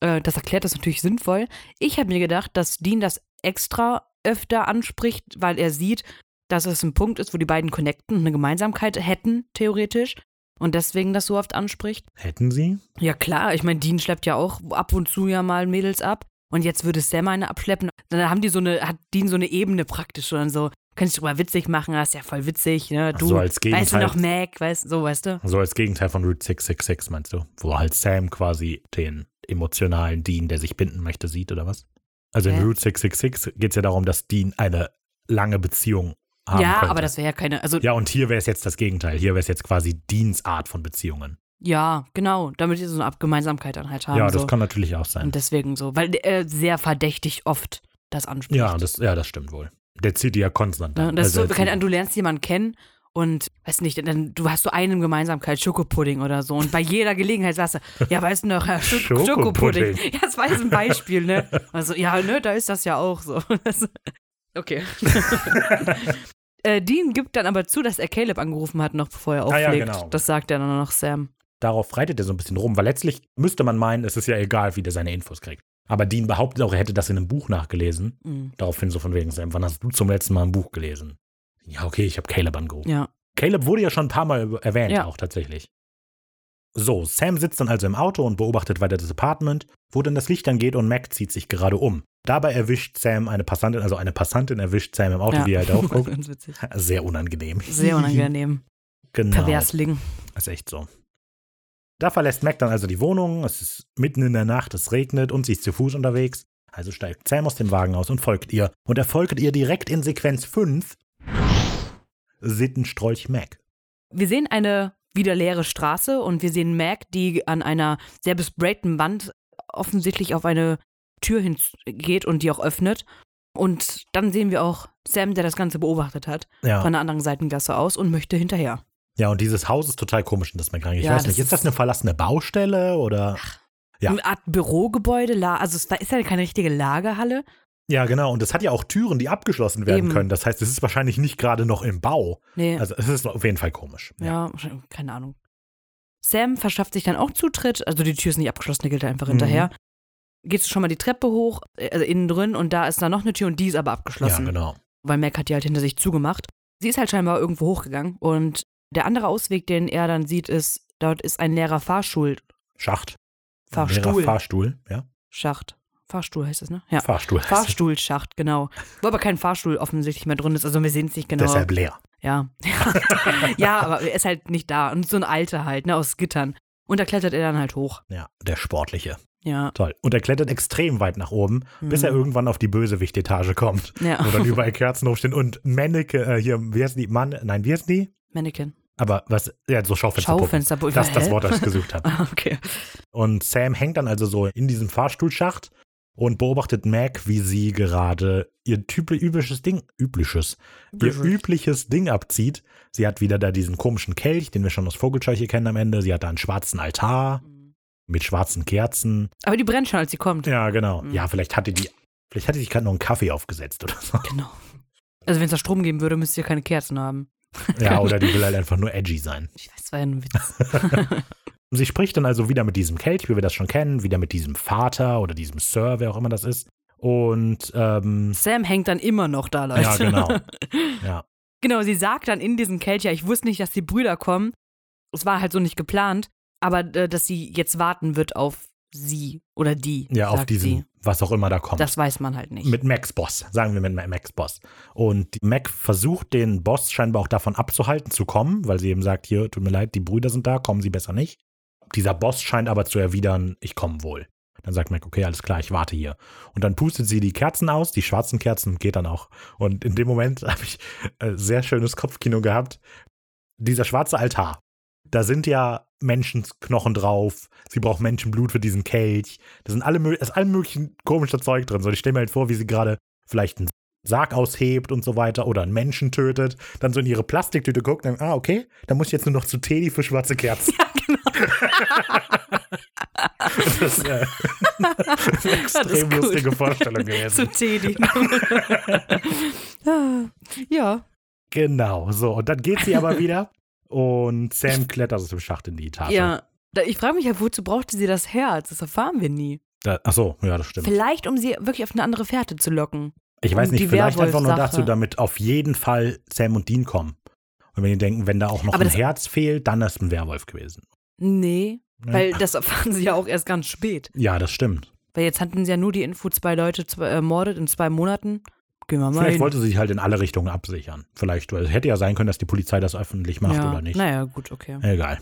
äh, das erklärt das natürlich sinnvoll. Ich habe mir gedacht, dass Dean das extra öfter anspricht, weil er sieht, dass es ein Punkt ist, wo die beiden connecten und eine Gemeinsamkeit hätten, theoretisch. und deswegen das so oft anspricht. Hätten sie? Ja klar, ich meine, Dean schleppt ja auch ab und zu ja mal Mädels ab. Und jetzt würde Sam eine abschleppen. Dann haben die so eine, hat Dean so eine Ebene praktisch schon so. Kannst du drüber witzig machen, das ist ja voll witzig, ne? Du, so als weißt du Gegenteil. noch Mac, weißt so, weißt du? So als Gegenteil von Route 666, meinst du? Wo halt Sam quasi den emotionalen Dean, der sich binden möchte, sieht, oder was? Also in? Route 666 geht es ja darum, dass Dean eine lange Beziehung haben ja, könnte. aber das wäre ja keine, also Ja, und hier wäre es jetzt das Gegenteil. Hier wäre es jetzt quasi Deans Art von Beziehungen. Ja, genau, damit die so eine Gemeinsamkeit dann halt haben. ja, das so. kann natürlich auch sein. Und deswegen so, weil er sehr verdächtig oft das anspricht. Ja, das, ja, das stimmt wohl. Der zieht die ja konstant Ne? an. Das ist Also so, keine zieht- Ahnung, du lernst jemanden kennen und weiß nicht, dann du hast so eine Gemeinsamkeit, Schokopudding oder so. Und bei jeder Gelegenheit sagst du, ja, weißt du noch, ja, Schok Schokopudding. Schokopudding. Ja, das war jetzt ein Beispiel, ne? Also, ja, ne, da ist das ja auch so. Das- okay. äh, Dean gibt dann aber zu, dass er Caleb angerufen hat, noch bevor er Ah ja, auflegt. genau. Das sagt er dann noch Sam. Darauf reitet er so ein bisschen rum, weil letztlich müsste man meinen, es ist ja egal, wie der seine Infos kriegt. Aber Dean behauptet auch, er hätte das in einem Buch nachgelesen. Mhm. Daraufhin so von wegen, Sam, wann hast du zum letzten Mal ein Buch gelesen? Ja, okay, ich habe Caleb angerufen. Ja. Caleb wurde ja schon ein paar Mal erwähnt, Ja. auch tatsächlich. So, Sam sitzt dann also im Auto und beobachtet weiter das Apartment, wo dann das Licht angeht und Mac zieht sich gerade um. Dabei erwischt Sam eine Passantin, also eine Passantin erwischt Sam im Auto, ja. die halt auch guckt. Sehr unangenehm. Sehr unangenehm. Genau. Perversling. Ist echt so. Da verlässt Mac dann also die Wohnung, es ist mitten in der Nacht, es regnet und sie ist zu Fuß unterwegs. Also steigt Sam aus dem Wagen aus und folgt ihr. Und er folgt ihr direkt in Sequenz 5. Sittenstrolch Mac. Wir sehen eine wieder leere Straße und wir sehen Mac, die an einer sehr besprayten Wand offensichtlich auf eine Tür hingeht und die auch öffnet. Und dann sehen wir auch Sam, der das Ganze beobachtet hat, Ja. von der anderen Seitengasse aus und möchte hinterher. Ja, und dieses Haus ist total komisch in das reingeht. Ich Ja, weiß nicht, ist das eine verlassene Baustelle oder? Ja. Eine Art Bürogebäude, also es war- ist ja keine richtige Lagerhalle. Ja, genau. Und es hat ja auch Türen, die abgeschlossen werden Eben. können. Das heißt, es ist wahrscheinlich nicht gerade noch im Bau. Nee, Also es ist auf jeden Fall komisch. ja, wahrscheinlich- keine Ahnung. Sam verschafft sich dann auch Zutritt, also die Tür ist nicht abgeschlossen, die da einfach Mhm. hinterher. Gehst du schon mal die Treppe hoch, äh, also innen drin, und da ist da noch eine Tür und die ist aber Ja, abgeschlossen. genau. weil Mac hat die halt hinter sich zugemacht. Sie ist halt scheinbar irgendwo hochgegangen und der andere Ausweg, den er dann sieht, ist, dort ist ein leerer Fahrstuhl, Schacht. Fahrstuhl. Leerer Fahrstuhl, ja. Schacht. Fahrstuhl heißt es, ne? Ja. Fahrstuhl. Fahrstuhlschacht, genau. Wo aber kein Fahrstuhl offensichtlich mehr drin ist, also wir sehen es nicht genau. Deshalb leer. Ja. ja, aber er ist halt nicht da. Und so ein alter halt, ne, aus Gittern. Und da klettert er dann halt hoch. Ja, der Sportliche. Ja. Toll. Und er klettert extrem weit nach oben, bis er Mhm. irgendwann auf die Bösewicht-Etage kommt. Ja. Wo dann überall Kerzen draufstehen und Manneke, äh, hier, wie heißt die? Mann, nein, wie heißt die? Mannequin. Aber was, ja, so Schaufenster. Schaufenster. Das ist das Wort, das ich gesucht habe. Ah, okay. Und Sam hängt dann also so in diesem Fahrstuhlschacht und beobachtet Mac, wie sie gerade ihr übliches Ding, übliches, ihr Übliches. Ding abzieht. Sie hat wieder da diesen komischen Kelch, den wir schon aus Vogelscheuche kennen am Ende. Sie hat da einen schwarzen Altar mit schwarzen Kerzen. Aber die brennt schon, als sie kommt. Ja, genau. Mhm. Ja, vielleicht hatte die, vielleicht hatte sich gerade noch einen Kaffee aufgesetzt oder so. Genau. Also wenn es da Strom geben würde, müsst ihr keine Kerzen haben. Ja, oder die will halt einfach nur edgy sein. Ich weiß, war ja ein Witz. Sie spricht dann also wieder mit diesem Kelch, wie wir das schon kennen, wieder mit diesem Vater oder diesem Sir, wer auch immer das ist. Und ähm, Sam hängt dann immer noch da, Leute. ja, genau. Ja. Genau, sie sagt dann in diesem Kelch, ja, ich wusste nicht, dass die Brüder kommen. Es war halt so nicht geplant, aber äh, dass sie jetzt warten wird auf sie oder die. Ja, auf diesen, Sie. was auch immer da kommt. Das weiß man halt nicht. mit Macs Boss, sagen wir mit Macs Boss. Und Mac versucht den Boss scheinbar auch davon abzuhalten zu kommen, weil sie eben sagt, hier, tut mir leid, die Brüder sind da, kommen sie besser nicht. Dieser Boss scheint aber zu erwidern, ich komme wohl. Dann sagt Mac, okay, alles klar, ich warte hier. Und dann pustet sie die Kerzen aus, die schwarzen Kerzen, geht dann auch. Und in dem Moment habe ich äh, sehr schönes Kopfkino gehabt. Dieser schwarze Altar, da sind ja Menschenknochen drauf. Sie braucht Menschenblut für diesen Kelch. Da sind alle, ist allem möglichen komischer Zeug drin. So, ich stelle mir halt vor, wie sie gerade vielleicht einen Sarg aushebt und so weiter oder einen Menschen tötet, dann so in ihre Plastiktüte guckt, dann, ah, okay, dann muss ich jetzt nur noch zu Teddy für schwarze Kerzen. ja, genau. das ist, äh, das ist eine extrem gut. lustige Vorstellung Zu gewesen. Teddy. Ah, ja. Genau, so. Und dann geht sie aber wieder und Sam klettert aus dem Schacht in die Etage. Ja. Ich frage mich ja, wozu brauchte sie das Herz? Das erfahren wir nie. Da, ach so, ja, das stimmt. Vielleicht, um sie wirklich auf eine andere Fährte zu locken. Ich weiß um nicht, vielleicht einfach nur dazu, damit auf jeden Fall Sam und Dean kommen. Und wenn die denken, wenn da auch noch Aber ein Herz fehlt, dann ist ein Werwolf gewesen. Nee, Ne? weil das erfahren sie ja auch erst ganz spät. Ja, das stimmt. Weil jetzt hatten sie ja nur die Info, zwei Leute zwei, ermordet in zwei Monaten. Gehen wir mal Vielleicht hin. wollte sie sich halt in alle Richtungen absichern. Vielleicht, weil es hätte ja sein können, dass die Polizei das öffentlich macht ja. oder nicht. Naja, gut, okay. Egal.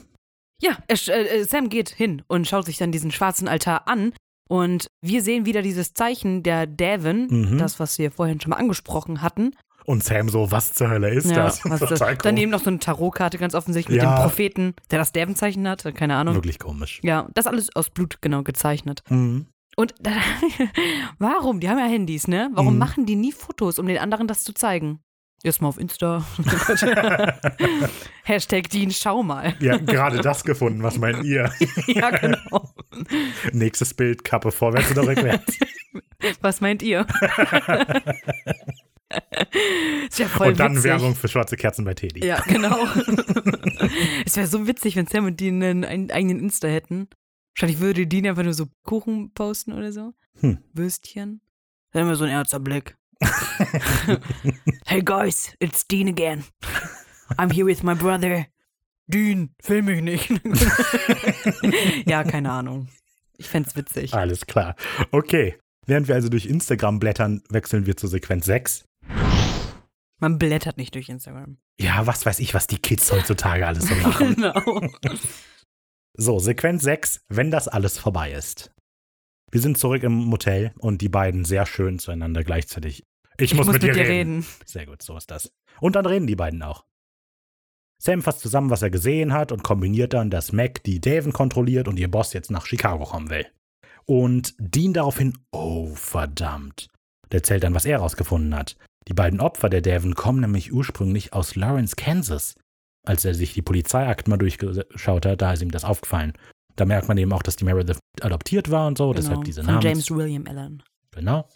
Ja, er, sch- äh, Sam geht hin und schaut sich dann diesen schwarzen Altar an. Und wir sehen wieder dieses Zeichen der Devon, Mhm. das, was wir vorhin schon mal angesprochen hatten. Und Sam so, was zur Hölle ist ja, das? was das? Total Daneben noch so eine Tarotkarte ganz offensichtlich mit Ja. dem Propheten, der das Devon-Zeichen hat. Keine Ahnung. Wirklich komisch. Ja, das alles aus Blut genau gezeichnet. Mhm. Und da, warum? Die haben ja Handys, ne? Warum Mhm. machen die nie Fotos, um den anderen das zu zeigen? Jetzt mal auf Insta. Hashtag Dean, schau mal. Ja, gerade das gefunden. Was meint ihr? ja, genau. Nächstes Bild, Kappe vorwärts oder rückwärts. Was meint ihr? ist ja voll Und dann witzig. Werbung für schwarze Kerzen bei Teddy. Ja, genau. es wäre so witzig, wenn Sam und die einen, einen eigenen Insta hätten. Wahrscheinlich würde Dean einfach nur so Kuchen posten oder so. Hm. Würstchen. Dann immer so ein ernster Blick. hey guys, it's Dean again. I'm here with my brother. Dean, film mich nicht. ja, keine Ahnung. Ich fänd's witzig. Alles klar. Okay. Während wir also durch Instagram blättern, wechseln wir zur Sequenz 6. Man blättert nicht durch Instagram. Ja, was weiß ich, was die Kids heutzutage alles so machen. genau. So, Sequenz 6, wenn das alles vorbei ist. Wir sind zurück im Motel und die beiden sehr schön zueinander gleichzeitig. Ich, muss, mit, dir reden. Sehr gut, so ist das. Und dann reden die beiden auch. Sam fasst zusammen, was er gesehen hat und kombiniert dann, dass Mac die Daven kontrolliert und ihr Boss jetzt nach Chicago kommen will. Und Dean daraufhin, oh verdammt. Der erzählt dann, was er rausgefunden hat. Die beiden Opfer der Daven kommen nämlich ursprünglich aus Lawrence, Kansas. Als er sich die Polizeiakten mal durchgeschaut hat, da ist ihm das aufgefallen. Da merkt man eben auch, dass die Meredith adoptiert war und so, deshalb Genau. diese Von Namen. James William Allen. Genau.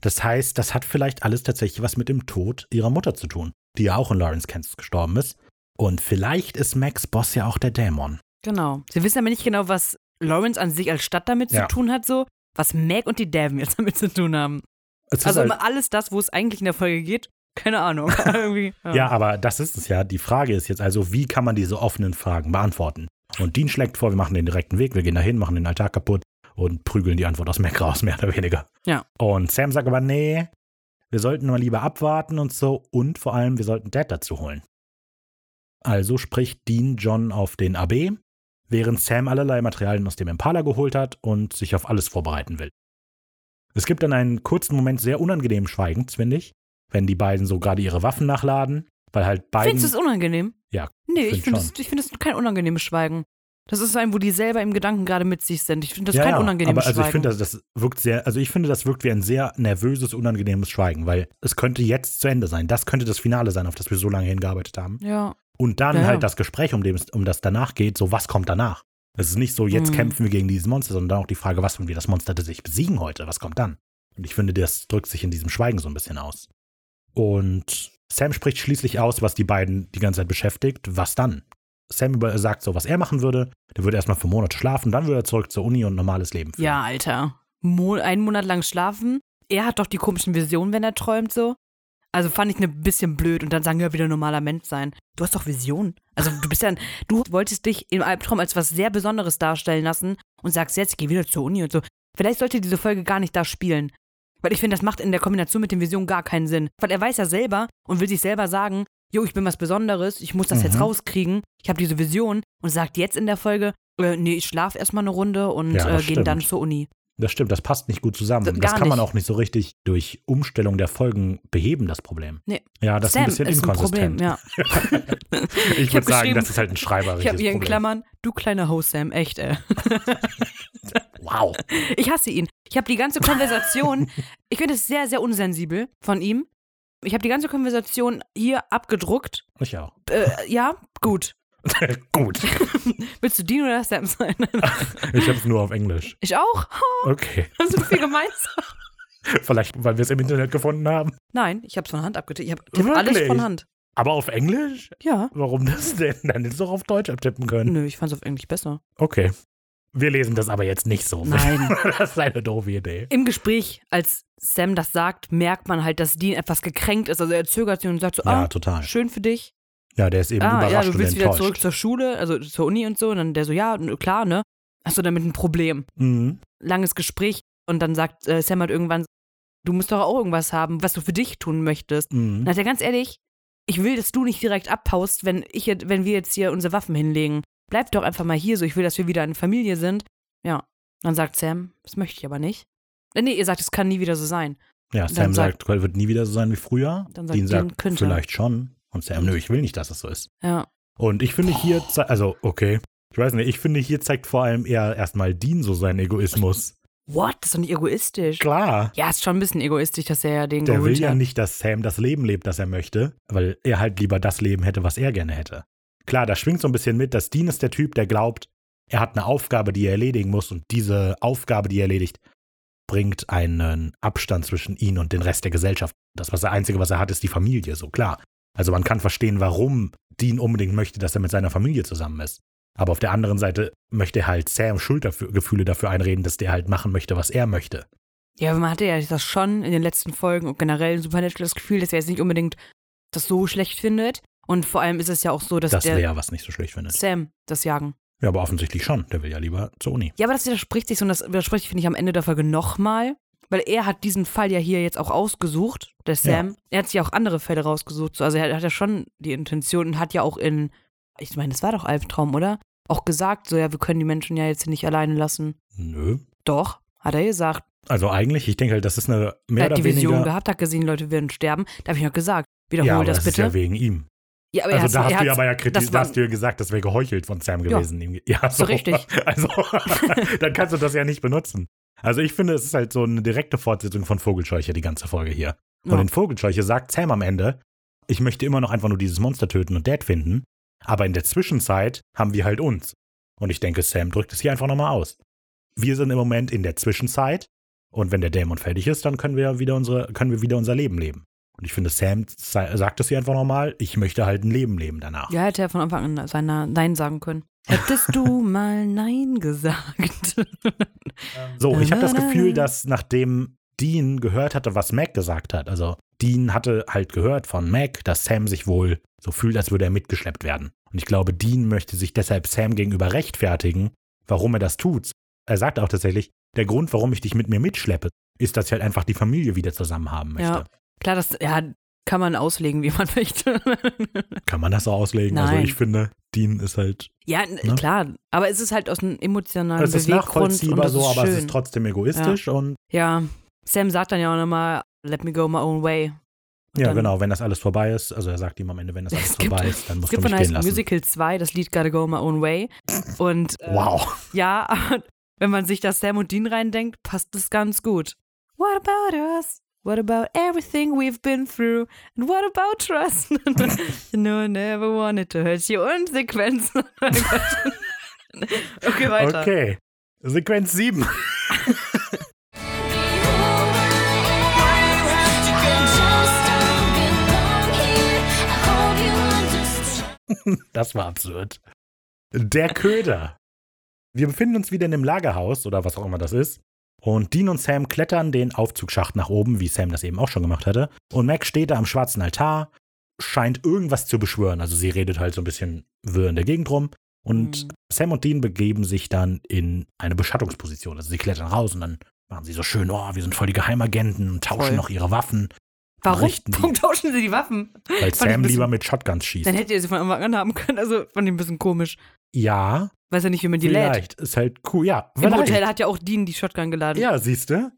Das heißt, das hat vielleicht alles tatsächlich was mit dem Tod ihrer Mutter zu tun, die ja auch in Lawrence, Kansas gestorben ist. Und vielleicht ist Max Boss ja auch der Dämon. Genau. Sie wissen aber nicht genau, was Lawrence an sich als Stadt damit Ja. zu tun hat, so. Was Meg und die Devon jetzt damit zu tun haben. Es Also halt, alles das, wo es eigentlich in der Folge geht. Keine Ahnung. Irgendwie, ja, aber das ist es ja. Die Frage ist jetzt also, wie kann man diese offenen Fragen beantworten? Und Dean schlägt vor, wir machen den direkten Weg, wir gehen dahin, machen den Altar kaputt und prügeln die Antwort aus Mac raus, mehr oder weniger. Ja. Und Sam sagt aber, nee, wir sollten mal lieber abwarten und so und vor allem, wir sollten Dad dazu holen. Also spricht Dean John auf den AB, während Sam allerlei Materialien aus dem Impala geholt hat und sich auf alles vorbereiten will. Es gibt dann einen kurzen Moment sehr unangenehmen Schweigens, finde ich, wenn die beiden so gerade ihre Waffen nachladen, weil halt beiden. Findest du es unangenehm? Ja, Nee, find ich finde es ich find es kein unangenehmes Schweigen. Das ist ein, wo die selber im Gedanken gerade mit sich sind. Ich finde das ja, kein ja, unangenehmes aber also ich Schweigen. finde, das, das wirkt sehr, also ich finde, das wirkt wie ein sehr nervöses, unangenehmes Schweigen, weil es könnte jetzt zu Ende sein. Das könnte das Finale sein, auf das wir so lange hingearbeitet haben. ja. Und dann Ja, halt das Gespräch, um, dem, um das danach geht, so was kommt danach. Es ist nicht so, jetzt Mhm. kämpfen wir gegen dieses Monster, sondern auch die Frage, was, wenn wir das Monster tatsächlich besiegen heute, was kommt dann? Und ich finde, das drückt sich in diesem Schweigen so ein bisschen aus. Und Sam spricht schließlich aus, was die beiden die ganze Zeit beschäftigt. Was dann? Sam sagt so, was er machen würde. Der würde erstmal für Monate schlafen, dann würde er zurück zur Uni und normales Leben führen. Ja, Alter. Mo einen Monat lang schlafen. Er hat doch die komischen Visionen, wenn er träumt, so. Also fand ich ein bisschen blöd und dann sagen, ja, wieder normaler Mensch sein. Du hast doch Visionen. Also du bist ja, du wolltest dich im Albtraum als was sehr Besonderes darstellen lassen und sagst jetzt, geh wieder zur Uni und so. Vielleicht sollte diese Folge gar nicht da spielen. Weil ich finde, das macht in der Kombination mit den Visionen gar keinen Sinn. Weil er weiß ja selber und will sich selber sagen, jo, ich bin was Besonderes, ich muss das jetzt Mhm. rauskriegen, ich habe diese Vision und sagt jetzt in der Folge, äh, nee, ich schlafe erstmal eine Runde und Ja, äh, gehe dann zur Uni. Das stimmt, das passt nicht gut zusammen. Das- Das, gar kann man nicht. auch nicht so richtig durch Umstellung der Folgen beheben, das Problem. Nee. Ja, das Sam ist ein bisschen ist ein inkonsistent. Problem, ja. Ich, würde sagen, das ist halt ein schreiberisches Ich habe hier in Problem. Klammern, du kleiner Host Sam, echt, ey. Wow. Ich hasse ihn. Ich habe die ganze Konversation, ich finde es sehr, sehr unsensibel von ihm. Ich habe die ganze Konversation hier abgedruckt. Ich auch. Äh, ja, gut. Gut. Willst du Dean oder Sam sein? Ich habe es nur auf Englisch. Ich auch? Okay. Hast du viel gemeinsam? Vielleicht, weil wir es im Internet gefunden haben. Nein, ich habe es von Hand abgetippt. Ich habe tipp alles von Hand. Aber auf Englisch? Ja. Warum das denn? Dann hättest du doch auf Deutsch abtippen können. Nö, ich fand es auf Englisch besser. Okay. Wir lesen das aber jetzt nicht so. Nein. Das ist eine doofe Idee. Im Gespräch, als Sam das sagt, merkt man halt, dass Dean etwas gekränkt ist. Also er zögert sich und sagt so, Ja, ah, total. schön für dich. Ja, der ist eben ah, ja, überrascht du und willst wieder zurück zur Schule, also zur Uni und so. Und dann der so, ja, klar, ne? Hast du damit ein Problem? Mhm. Langes Gespräch. Und dann sagt äh, Sam halt irgendwann, du musst doch auch irgendwas haben, was du für dich tun möchtest. Mhm. Dann sagt er ganz ehrlich, ich will, dass du nicht direkt abhaust, wenn, ich, jetzt- wenn wir jetzt hier unsere Waffen hinlegen. Bleib doch einfach mal hier so, ich will, dass wir wieder eine Familie sind. Ja. Dann sagt Sam, das möchte ich aber nicht. Äh, nee, ihr sagt, es kann nie wieder so sein. Ja, Sam sagt- sagt, wird nie wieder so sein wie früher. Dann sagt Dean sagt, vielleicht schon. Und Sam, nö, ich will nicht, dass es so ist. Ja. Und ich finde hier, also, okay. Ich weiß nicht, ich finde hier zeigt vor allem eher erstmal Dean so seinen Egoismus. What? Das ist doch nicht egoistisch. Klar. Ja, ist schon ein bisschen egoistisch, dass er ja den Der will ja hat. nicht, dass Sam das Leben lebt, das er möchte, weil er halt lieber das Leben hätte, was er gerne hätte. Klar, da schwingt so ein bisschen mit, dass Dean ist der Typ, der glaubt, er hat eine Aufgabe, die er erledigen muss und diese Aufgabe, die er erledigt, bringt einen Abstand zwischen ihn und den Rest der Gesellschaft. Das was das Einzige, was er hat, ist die Familie, so klar. Also man kann verstehen, warum Dean unbedingt möchte, dass er mit seiner Familie zusammen ist. Aber auf der anderen Seite möchte halt Sam Schuldgefühle dafür einreden, dass der halt machen möchte, was er möchte. Ja, aber man hatte ja das schon in den letzten Folgen und generell in Supernatural das Gefühl, dass er jetzt nicht unbedingt das so schlecht findet. Und vor allem ist es ja auch so, dass Das der wäre was nicht so schlecht findet. Sam das Jagen. Ja, aber offensichtlich schon. Der will ja lieber zur Uni. Ja, aber das widerspricht sich so und das widerspricht, finde ich, am Ende der Folge nochmal. Weil er hat diesen Fall ja hier jetzt auch ausgesucht, der Sam. Er hat sich auch andere Fälle rausgesucht. So. Also er hat ja schon die Intention und hat ja auch in, ich meine, das war doch Albtraum, oder? Auch gesagt, so ja, wir können die Menschen ja jetzt hier nicht alleine lassen. Nö. Doch, hat er gesagt. Also eigentlich, ich denke halt, das ist eine mehr er hat oder die Vision weniger. gehabt, hat gesehen, Leute werden sterben. Da habe ich noch gesagt, wiederhol ja, das das, bitte. ist ja wegen ihm. Ja, aber er also da hast du ja aber ja kritisiert, war- hast du ja gesagt, das wäre geheuchelt von Sam Ja. gewesen. Ihm- Ja, so. richtig. Also, dann kannst du das ja nicht benutzen. Also ich finde, es ist halt so eine direkte Fortsetzung von Vogelscheuche, die ganze Folge hier. Und Ja. in Vogelscheuche sagt Sam am Ende, ich möchte immer noch einfach nur dieses Monster töten und Dad finden, aber in der Zwischenzeit haben wir halt uns. Und ich denke, Sam drückt es hier einfach nochmal aus. Wir sind im Moment in der Zwischenzeit und wenn der Dämon fertig ist, dann können wir wieder unsere, können wir wieder unser Leben leben. Und ich finde, Sam sagt es hier einfach nochmal, ich möchte halt ein Leben leben danach. Ja, hätte er von Anfang an seiner Nein sagen können. Hättest du mal Nein gesagt? So, ich habe das Gefühl, dass nachdem Dean gehört hatte, was Mac gesagt hat, also Dean hatte halt gehört von Mac, dass Sam sich wohl so fühlt, als würde er mitgeschleppt werden. Und ich glaube, Dean möchte sich deshalb Sam gegenüber rechtfertigen, warum er das tut. Er sagt auch tatsächlich, der Grund, warum ich dich mit mir mitschleppe, ist, dass ich halt einfach die Familie wieder zusammen haben möchte. Ja. Klar, das ja, kann man auslegen, wie man möchte. Kann man das so auslegen? Also Nein. ich finde, Dean ist halt, ja, Ne? klar. Aber es ist halt aus einem emotionalen es ist nachvollziehbar so, ist aber es ist trotzdem egoistisch und Ja, Sam sagt dann ja auch nochmal, let me go my own way. Und ja, genau, wenn das alles vorbei ist, also er sagt ihm am Ende, wenn das alles Es gibt- vorbei ist, dann Es musst du gibt mich von gehen lassen. Musical 2 das Lied Gotta Go My Own Way. Und äh, Wow. ja, wenn man sich das Sam und Dean reindenkt, passt das ganz gut. What about us? What about everything we've been through? And what about trust? I never wanted to hurt you. Und Sequenz. okay, weiter. Okay. Sequenz 7. Das war absurd. Der Köder. Wir befinden uns wieder in dem Lagerhaus oder was auch immer das ist. Und Dean und Sam klettern den Aufzugsschacht nach oben, wie Sam das eben auch schon gemacht hatte. Und Mac steht da am schwarzen Altar, scheint irgendwas zu beschwören. Also sie redet halt so ein bisschen wirr in der Gegend rum. Und Mhm. Sam und Dean begeben sich dann in eine Beschattungsposition. Also sie klettern raus und dann machen sie so schön, oh, wir sind voll die Geheimagenten und tauschen Voll. noch ihre Waffen, Warum? Warum tauschen sie die Waffen? weil Sam bisschen- lieber mit Shotguns schießt. Dann hättet ihr sie von Anfang an haben können. Also fand ich ein bisschen komisch. Ja, Weiß ja nicht, wie man die lädt. vielleicht. Ist halt cool. Ja, Im vielleicht. Hotel hat ja auch Dean die Shotgun geladen. Ja, siehst du?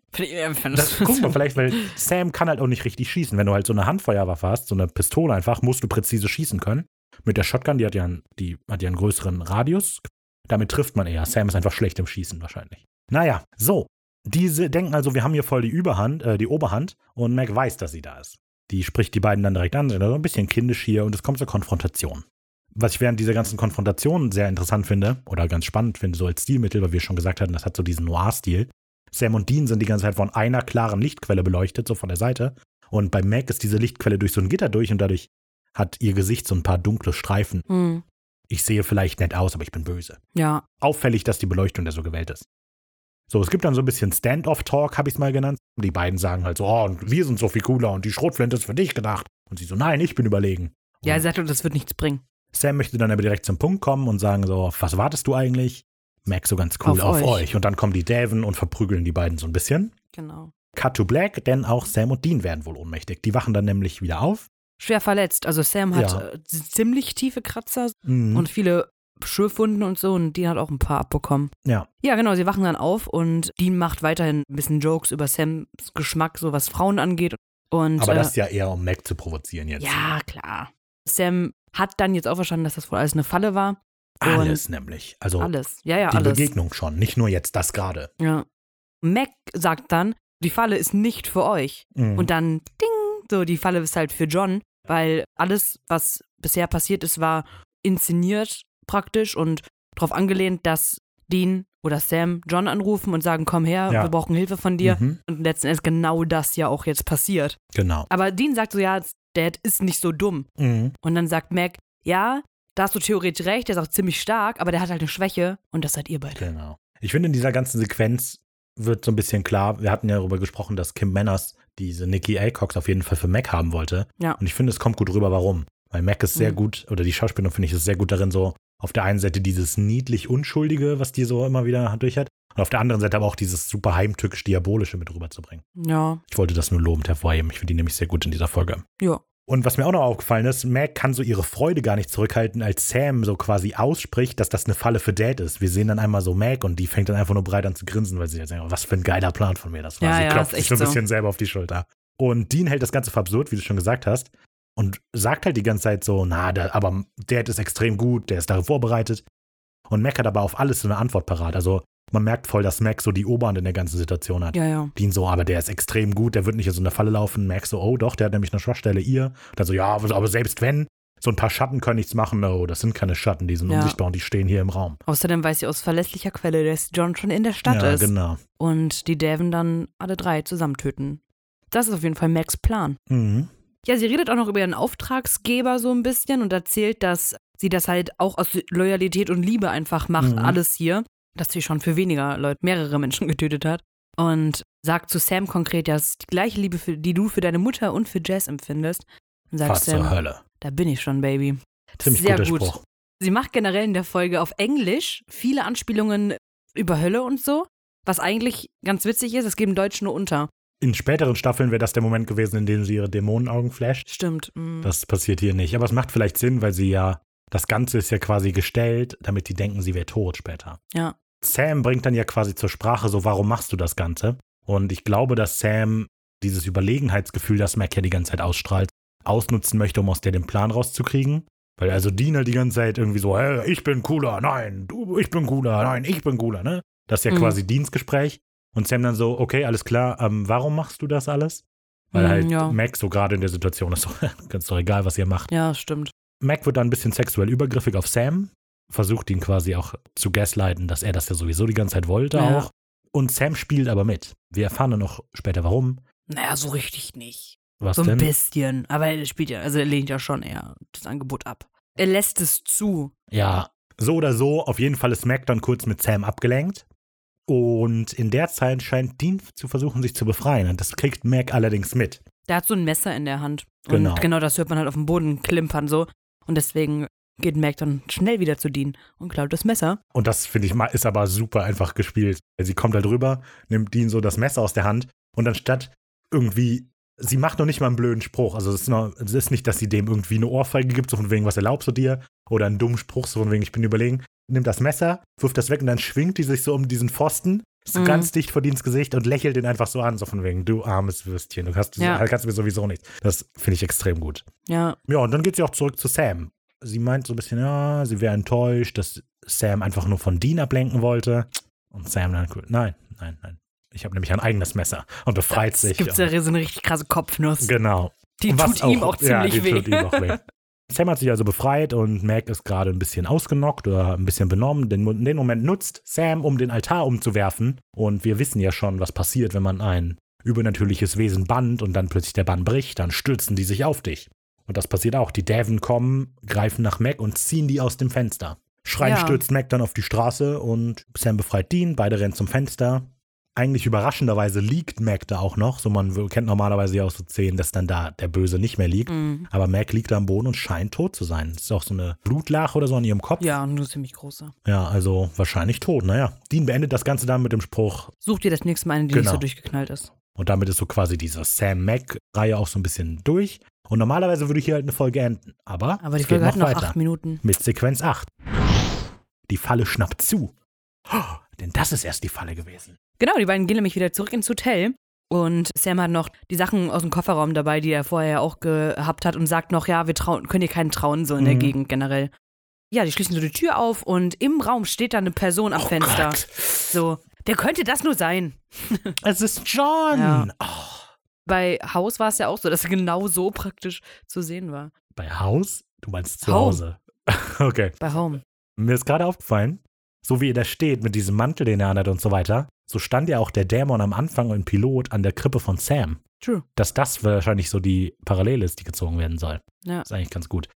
Das, guck mal, vielleicht, weil Sam kann halt auch nicht richtig schießen. Wenn du halt so eine Handfeuerwaffe hast, so eine Pistole einfach, musst du präzise schießen können. Mit der Shotgun, die hat ja, einen, die hat ja einen größeren Radius. Damit trifft man eher. Sam ist einfach schlecht im Schießen wahrscheinlich. Naja, so. Diese denken also, wir haben hier voll die Überhand, äh, die Oberhand und Mac weiß, dass sie da ist. Die spricht die beiden dann direkt an, sind also ein bisschen kindisch hier und es kommt zur Konfrontation. Was ich während dieser ganzen Konfrontation sehr interessant finde oder ganz spannend finde, so als Stilmittel, weil wir schon gesagt hatten, das hat so diesen Noir-Stil. Sam und Dean sind die ganze Zeit von einer klaren Lichtquelle beleuchtet, so von der Seite. Und bei Mac ist diese Lichtquelle durch so ein Gitter durch und dadurch hat ihr Gesicht so ein paar dunkle Streifen. Hm, Ich sehe vielleicht nett aus, aber ich bin böse. ja. Auffällig, dass die Beleuchtung da so gewählt ist. So, es gibt dann so ein bisschen Stand-off-Talk, habe ich es mal genannt. Die beiden sagen halt so, oh, und wir sind so viel cooler und die Schrotflinte ist für dich gedacht. Und sie so, nein, ich bin überlegen. Ja, er sagt, das wird nichts bringen. Sam möchte dann aber direkt zum Punkt kommen und sagen so, was wartest du eigentlich? Mac so ganz cool, Auf auf, euch. euch. Und dann kommen die Daven und verprügeln die beiden so ein bisschen. Genau. Cut to Black, denn auch Sam und Dean werden wohl ohnmächtig. Die wachen dann nämlich wieder auf. Schwer verletzt. Also Sam hat Ja. äh, ziemlich tiefe Kratzer Mhm. und viele Schürfwunden und so und Dean hat auch ein paar abbekommen. ja, Ja, genau, sie wachen dann auf und Dean macht weiterhin ein bisschen Jokes über Sams Geschmack, so was Frauen angeht. Und, aber äh, das ist ja eher, um Mac zu provozieren jetzt. ja, klar. Sam hat dann jetzt auch verstanden, dass das wohl alles eine Falle war. Alles nämlich. Also Alles. Ja, ja, die alles. Begegnung schon, nicht nur jetzt das gerade. Ja. Mac sagt dann, die Falle ist nicht für euch. Mhm. Und dann, ding, so, die Falle ist halt für John, weil alles, was bisher passiert ist, war inszeniert praktisch und darauf angelehnt, dass Dean oder Sam John anrufen und sagen, komm her, Ja. wir brauchen Hilfe von dir. Mhm. Und letzten Endes genau das ja auch jetzt passiert. Genau. Aber Dean sagt so, ja, Dad ist nicht so dumm. Mhm. Und dann sagt Mac, ja, da hast du theoretisch recht, der ist auch ziemlich stark, aber der hat halt eine Schwäche und das seid ihr beide. Genau. Ich finde, in dieser ganzen Sequenz wird so ein bisschen klar, wir hatten ja darüber gesprochen, dass Kim Manners diese Nikki Alcox auf jeden Fall für Mac haben wollte. Ja. Und ich finde, es kommt gut rüber, warum. Weil Mac ist sehr Mhm. gut, oder die Schauspielerin finde ich ist sehr gut darin, so auf der einen Seite dieses niedlich Unschuldige, was die so immer wieder durch hat, und auf der anderen Seite aber auch dieses super heimtückisch-diabolische mit rüberzubringen. Ja, Ich wollte das nur lobend hervorheben. Ich finde die nämlich sehr gut in dieser Folge. ja. Und was mir auch noch aufgefallen ist, Mac kann so ihre Freude gar nicht zurückhalten, als Sam so quasi ausspricht, dass das eine Falle für Dad ist. Wir sehen dann einmal so Mac und die fängt dann einfach nur breit an zu grinsen, weil sie jetzt denkt, was für ein geiler Plan von mir das war. Ja, sie ja, klopft sich so ein bisschen selber auf die Schulter. Und Dean hält das Ganze für absurd, wie du schon gesagt hast. Und sagt halt die ganze Zeit so, na, der, aber Dad ist extrem gut, der ist darauf vorbereitet. Und Mac hat aber auf alles so eine Antwort parat. Also man merkt voll, dass Mac so die Oberhand in der ganzen Situation hat. Ja, ja. Dean so, aber der ist extrem gut, der wird nicht in so eine Falle laufen. Max so, oh doch, der hat nämlich eine Schwachstelle, ihr. Dann so, ja, aber selbst wenn, so ein paar Schatten können nichts machen. No, das sind keine Schatten, die sind Ja. unsichtbar und die stehen hier im Raum. Außerdem weiß sie aus verlässlicher Quelle, dass John schon in der Stadt ja, ist. genau. Und die Daven dann alle drei zusammen töten. Das ist auf jeden Fall Macs Plan. Mhm. Ja, sie redet auch noch über ihren Auftragsgeber so ein bisschen und erzählt, dass sie das halt auch aus Loyalität und Liebe einfach macht, Mhm. alles hier. Dass sie schon für weniger Leute mehrere Menschen getötet hat. Und sagt zu Sam konkret, ja, das ist die gleiche Liebe, für, die du für deine Mutter und für Jess empfindest. Und sagt Fast Sam, zur Hölle. da bin ich schon, Baby. Ziemlich Sehr guter gut. Spruch. Sie macht generell in der Folge auf Englisch viele Anspielungen über Hölle und so, was eigentlich ganz witzig ist. Es geht im Deutschen nur unter. In späteren Staffeln wäre das der Moment gewesen, in dem sie ihre Dämonenaugen flasht. Stimmt. mm. Das passiert hier nicht. Aber es macht vielleicht Sinn, weil sie ja, das Ganze ist ja quasi gestellt, damit die denken, sie wäre tot später. Ja. Sam bringt dann ja quasi zur Sprache so, warum machst du das Ganze? Und ich glaube, dass Sam dieses Überlegenheitsgefühl, das Mac ja die ganze Zeit ausstrahlt, ausnutzen möchte, um aus der den Plan rauszukriegen. Weil also halt die ganze Zeit irgendwie so, hey, ich bin cooler, nein, du, ich bin cooler, nein, ich bin cooler, ne? Das ist ja Mhm. quasi Dienstgespräch. Und Sam dann so, okay, alles klar, ähm, warum machst du das alles? Weil Mhm, halt ja. Mac so gerade in der Situation ist, so, ganz doch egal, was ihr macht. Ja, stimmt. Mac wird dann ein bisschen sexuell übergriffig auf Sam, versucht ihn quasi auch zu gaslighten, dass er das ja sowieso die ganze Zeit wollte Ja. auch. Und Sam spielt aber mit. Wir erfahren dann noch später warum. Naja, so richtig nicht. Was so ein denn? bisschen. Aber er spielt ja, also er lehnt ja schon eher das Angebot ab. Er lässt es zu. Ja, so oder so, auf jeden Fall ist Mac dann kurz mit Sam abgelenkt. Und in der Zeit scheint Dean zu versuchen, sich zu befreien. Und das kriegt Mac allerdings mit. Der hat so ein Messer in der Hand. Und Genau. genau das hört man halt auf dem Boden klimpern so. Und deswegen geht Mac dann schnell wieder zu Dean und klaut das Messer. Und das, finde ich, mal, ist aber super einfach gespielt. Sie kommt da drüber, nimmt Dean so das Messer aus der Hand und anstatt irgendwie, sie macht noch nicht mal einen blöden Spruch. Also es ist, noch, es ist nicht, dass sie dem irgendwie eine Ohrfeige gibt, so von wegen, was erlaubst du dir? Oder einen dummen Spruch, so von wegen, ich bin überlegen. Nimmt das Messer, wirft das weg und dann schwingt die sich so um diesen Pfosten, so Mhm. ganz dicht vor Deans Gesicht und lächelt ihn einfach so an, so von wegen, du armes Würstchen, du hast, Ja. kannst mir sowieso nichts. Das finde ich extrem gut. Ja, Ja, und dann geht sie auch zurück zu Sam. Sie meint so ein bisschen, ja, sie wäre enttäuscht, dass Sam einfach nur von Dean ablenken wollte. Und Sam dann, cool, nein, nein, nein. Ich habe nämlich ein eigenes Messer und befreit es sich. gibt ja so eine richtig krasse Kopfnuss. Genau. Die tut ihm auch ja, ziemlich die weh. Tut ihm auch weh. Sam hat sich also befreit und Mac ist gerade ein bisschen ausgenockt oder ein bisschen benommen. Den, den Moment nutzt Sam, um den Altar umzuwerfen. Und wir wissen ja schon, was passiert, wenn man ein übernatürliches Wesen bannt und dann plötzlich der Bann bricht, dann stürzen die sich auf dich. Und das passiert auch. Die Daven kommen, greifen nach Mac und ziehen die aus dem Fenster. Schreien Ja. stürzt Mac dann auf die Straße und Sam befreit Dean. Beide rennen zum Fenster. Eigentlich überraschenderweise liegt Mac da auch noch. So, man kennt normalerweise ja auch so Szenen, dass dann da der Böse nicht mehr liegt. Mhm. Aber Mac liegt da am Boden und scheint tot zu sein. Das ist auch so eine Blutlache oder so an ihrem Kopf. Ja, nur ziemlich große. Ja, also wahrscheinlich tot. Naja, Dean beendet das Ganze dann mit dem Spruch. Such dir das nächste Mal eine, die nicht Genau. so durchgeknallt ist. Und damit ist so quasi diese Sam-Mac-Reihe auch so ein bisschen durch. Und normalerweise würde hier halt eine Folge enden. Aber, Aber die es geht Folge hat noch weiter. acht Minuten. Mit Sequenz 8. Die Falle schnappt zu. Oh, denn das ist erst die Falle gewesen. Genau, die beiden gehen nämlich wieder zurück ins Hotel. Und Sam hat noch die Sachen aus dem Kofferraum dabei, die er vorher auch gehabt hat und sagt noch, ja, wir trauen, können dir keinen trauen, so in der Mhm. Gegend generell. Ja, die schließen so die Tür auf und im Raum steht da eine Person am Oh Fenster. Gott. So, wer könnte das nur sein? Es ist John. Ja. Oh. Bei Haus war es ja auch so, dass er genau so praktisch zu sehen war. Bei Haus? Du meinst zu Home. Hause. Okay. Bei Home. Mir ist gerade aufgefallen, so wie er da steht mit diesem Mantel, den er anhat und so weiter, so stand ja auch der Dämon am Anfang im Pilot an der Krippe von Sam. True. Dass das wahrscheinlich so die Parallele ist, die gezogen werden soll. Ja. Ist eigentlich ganz gut.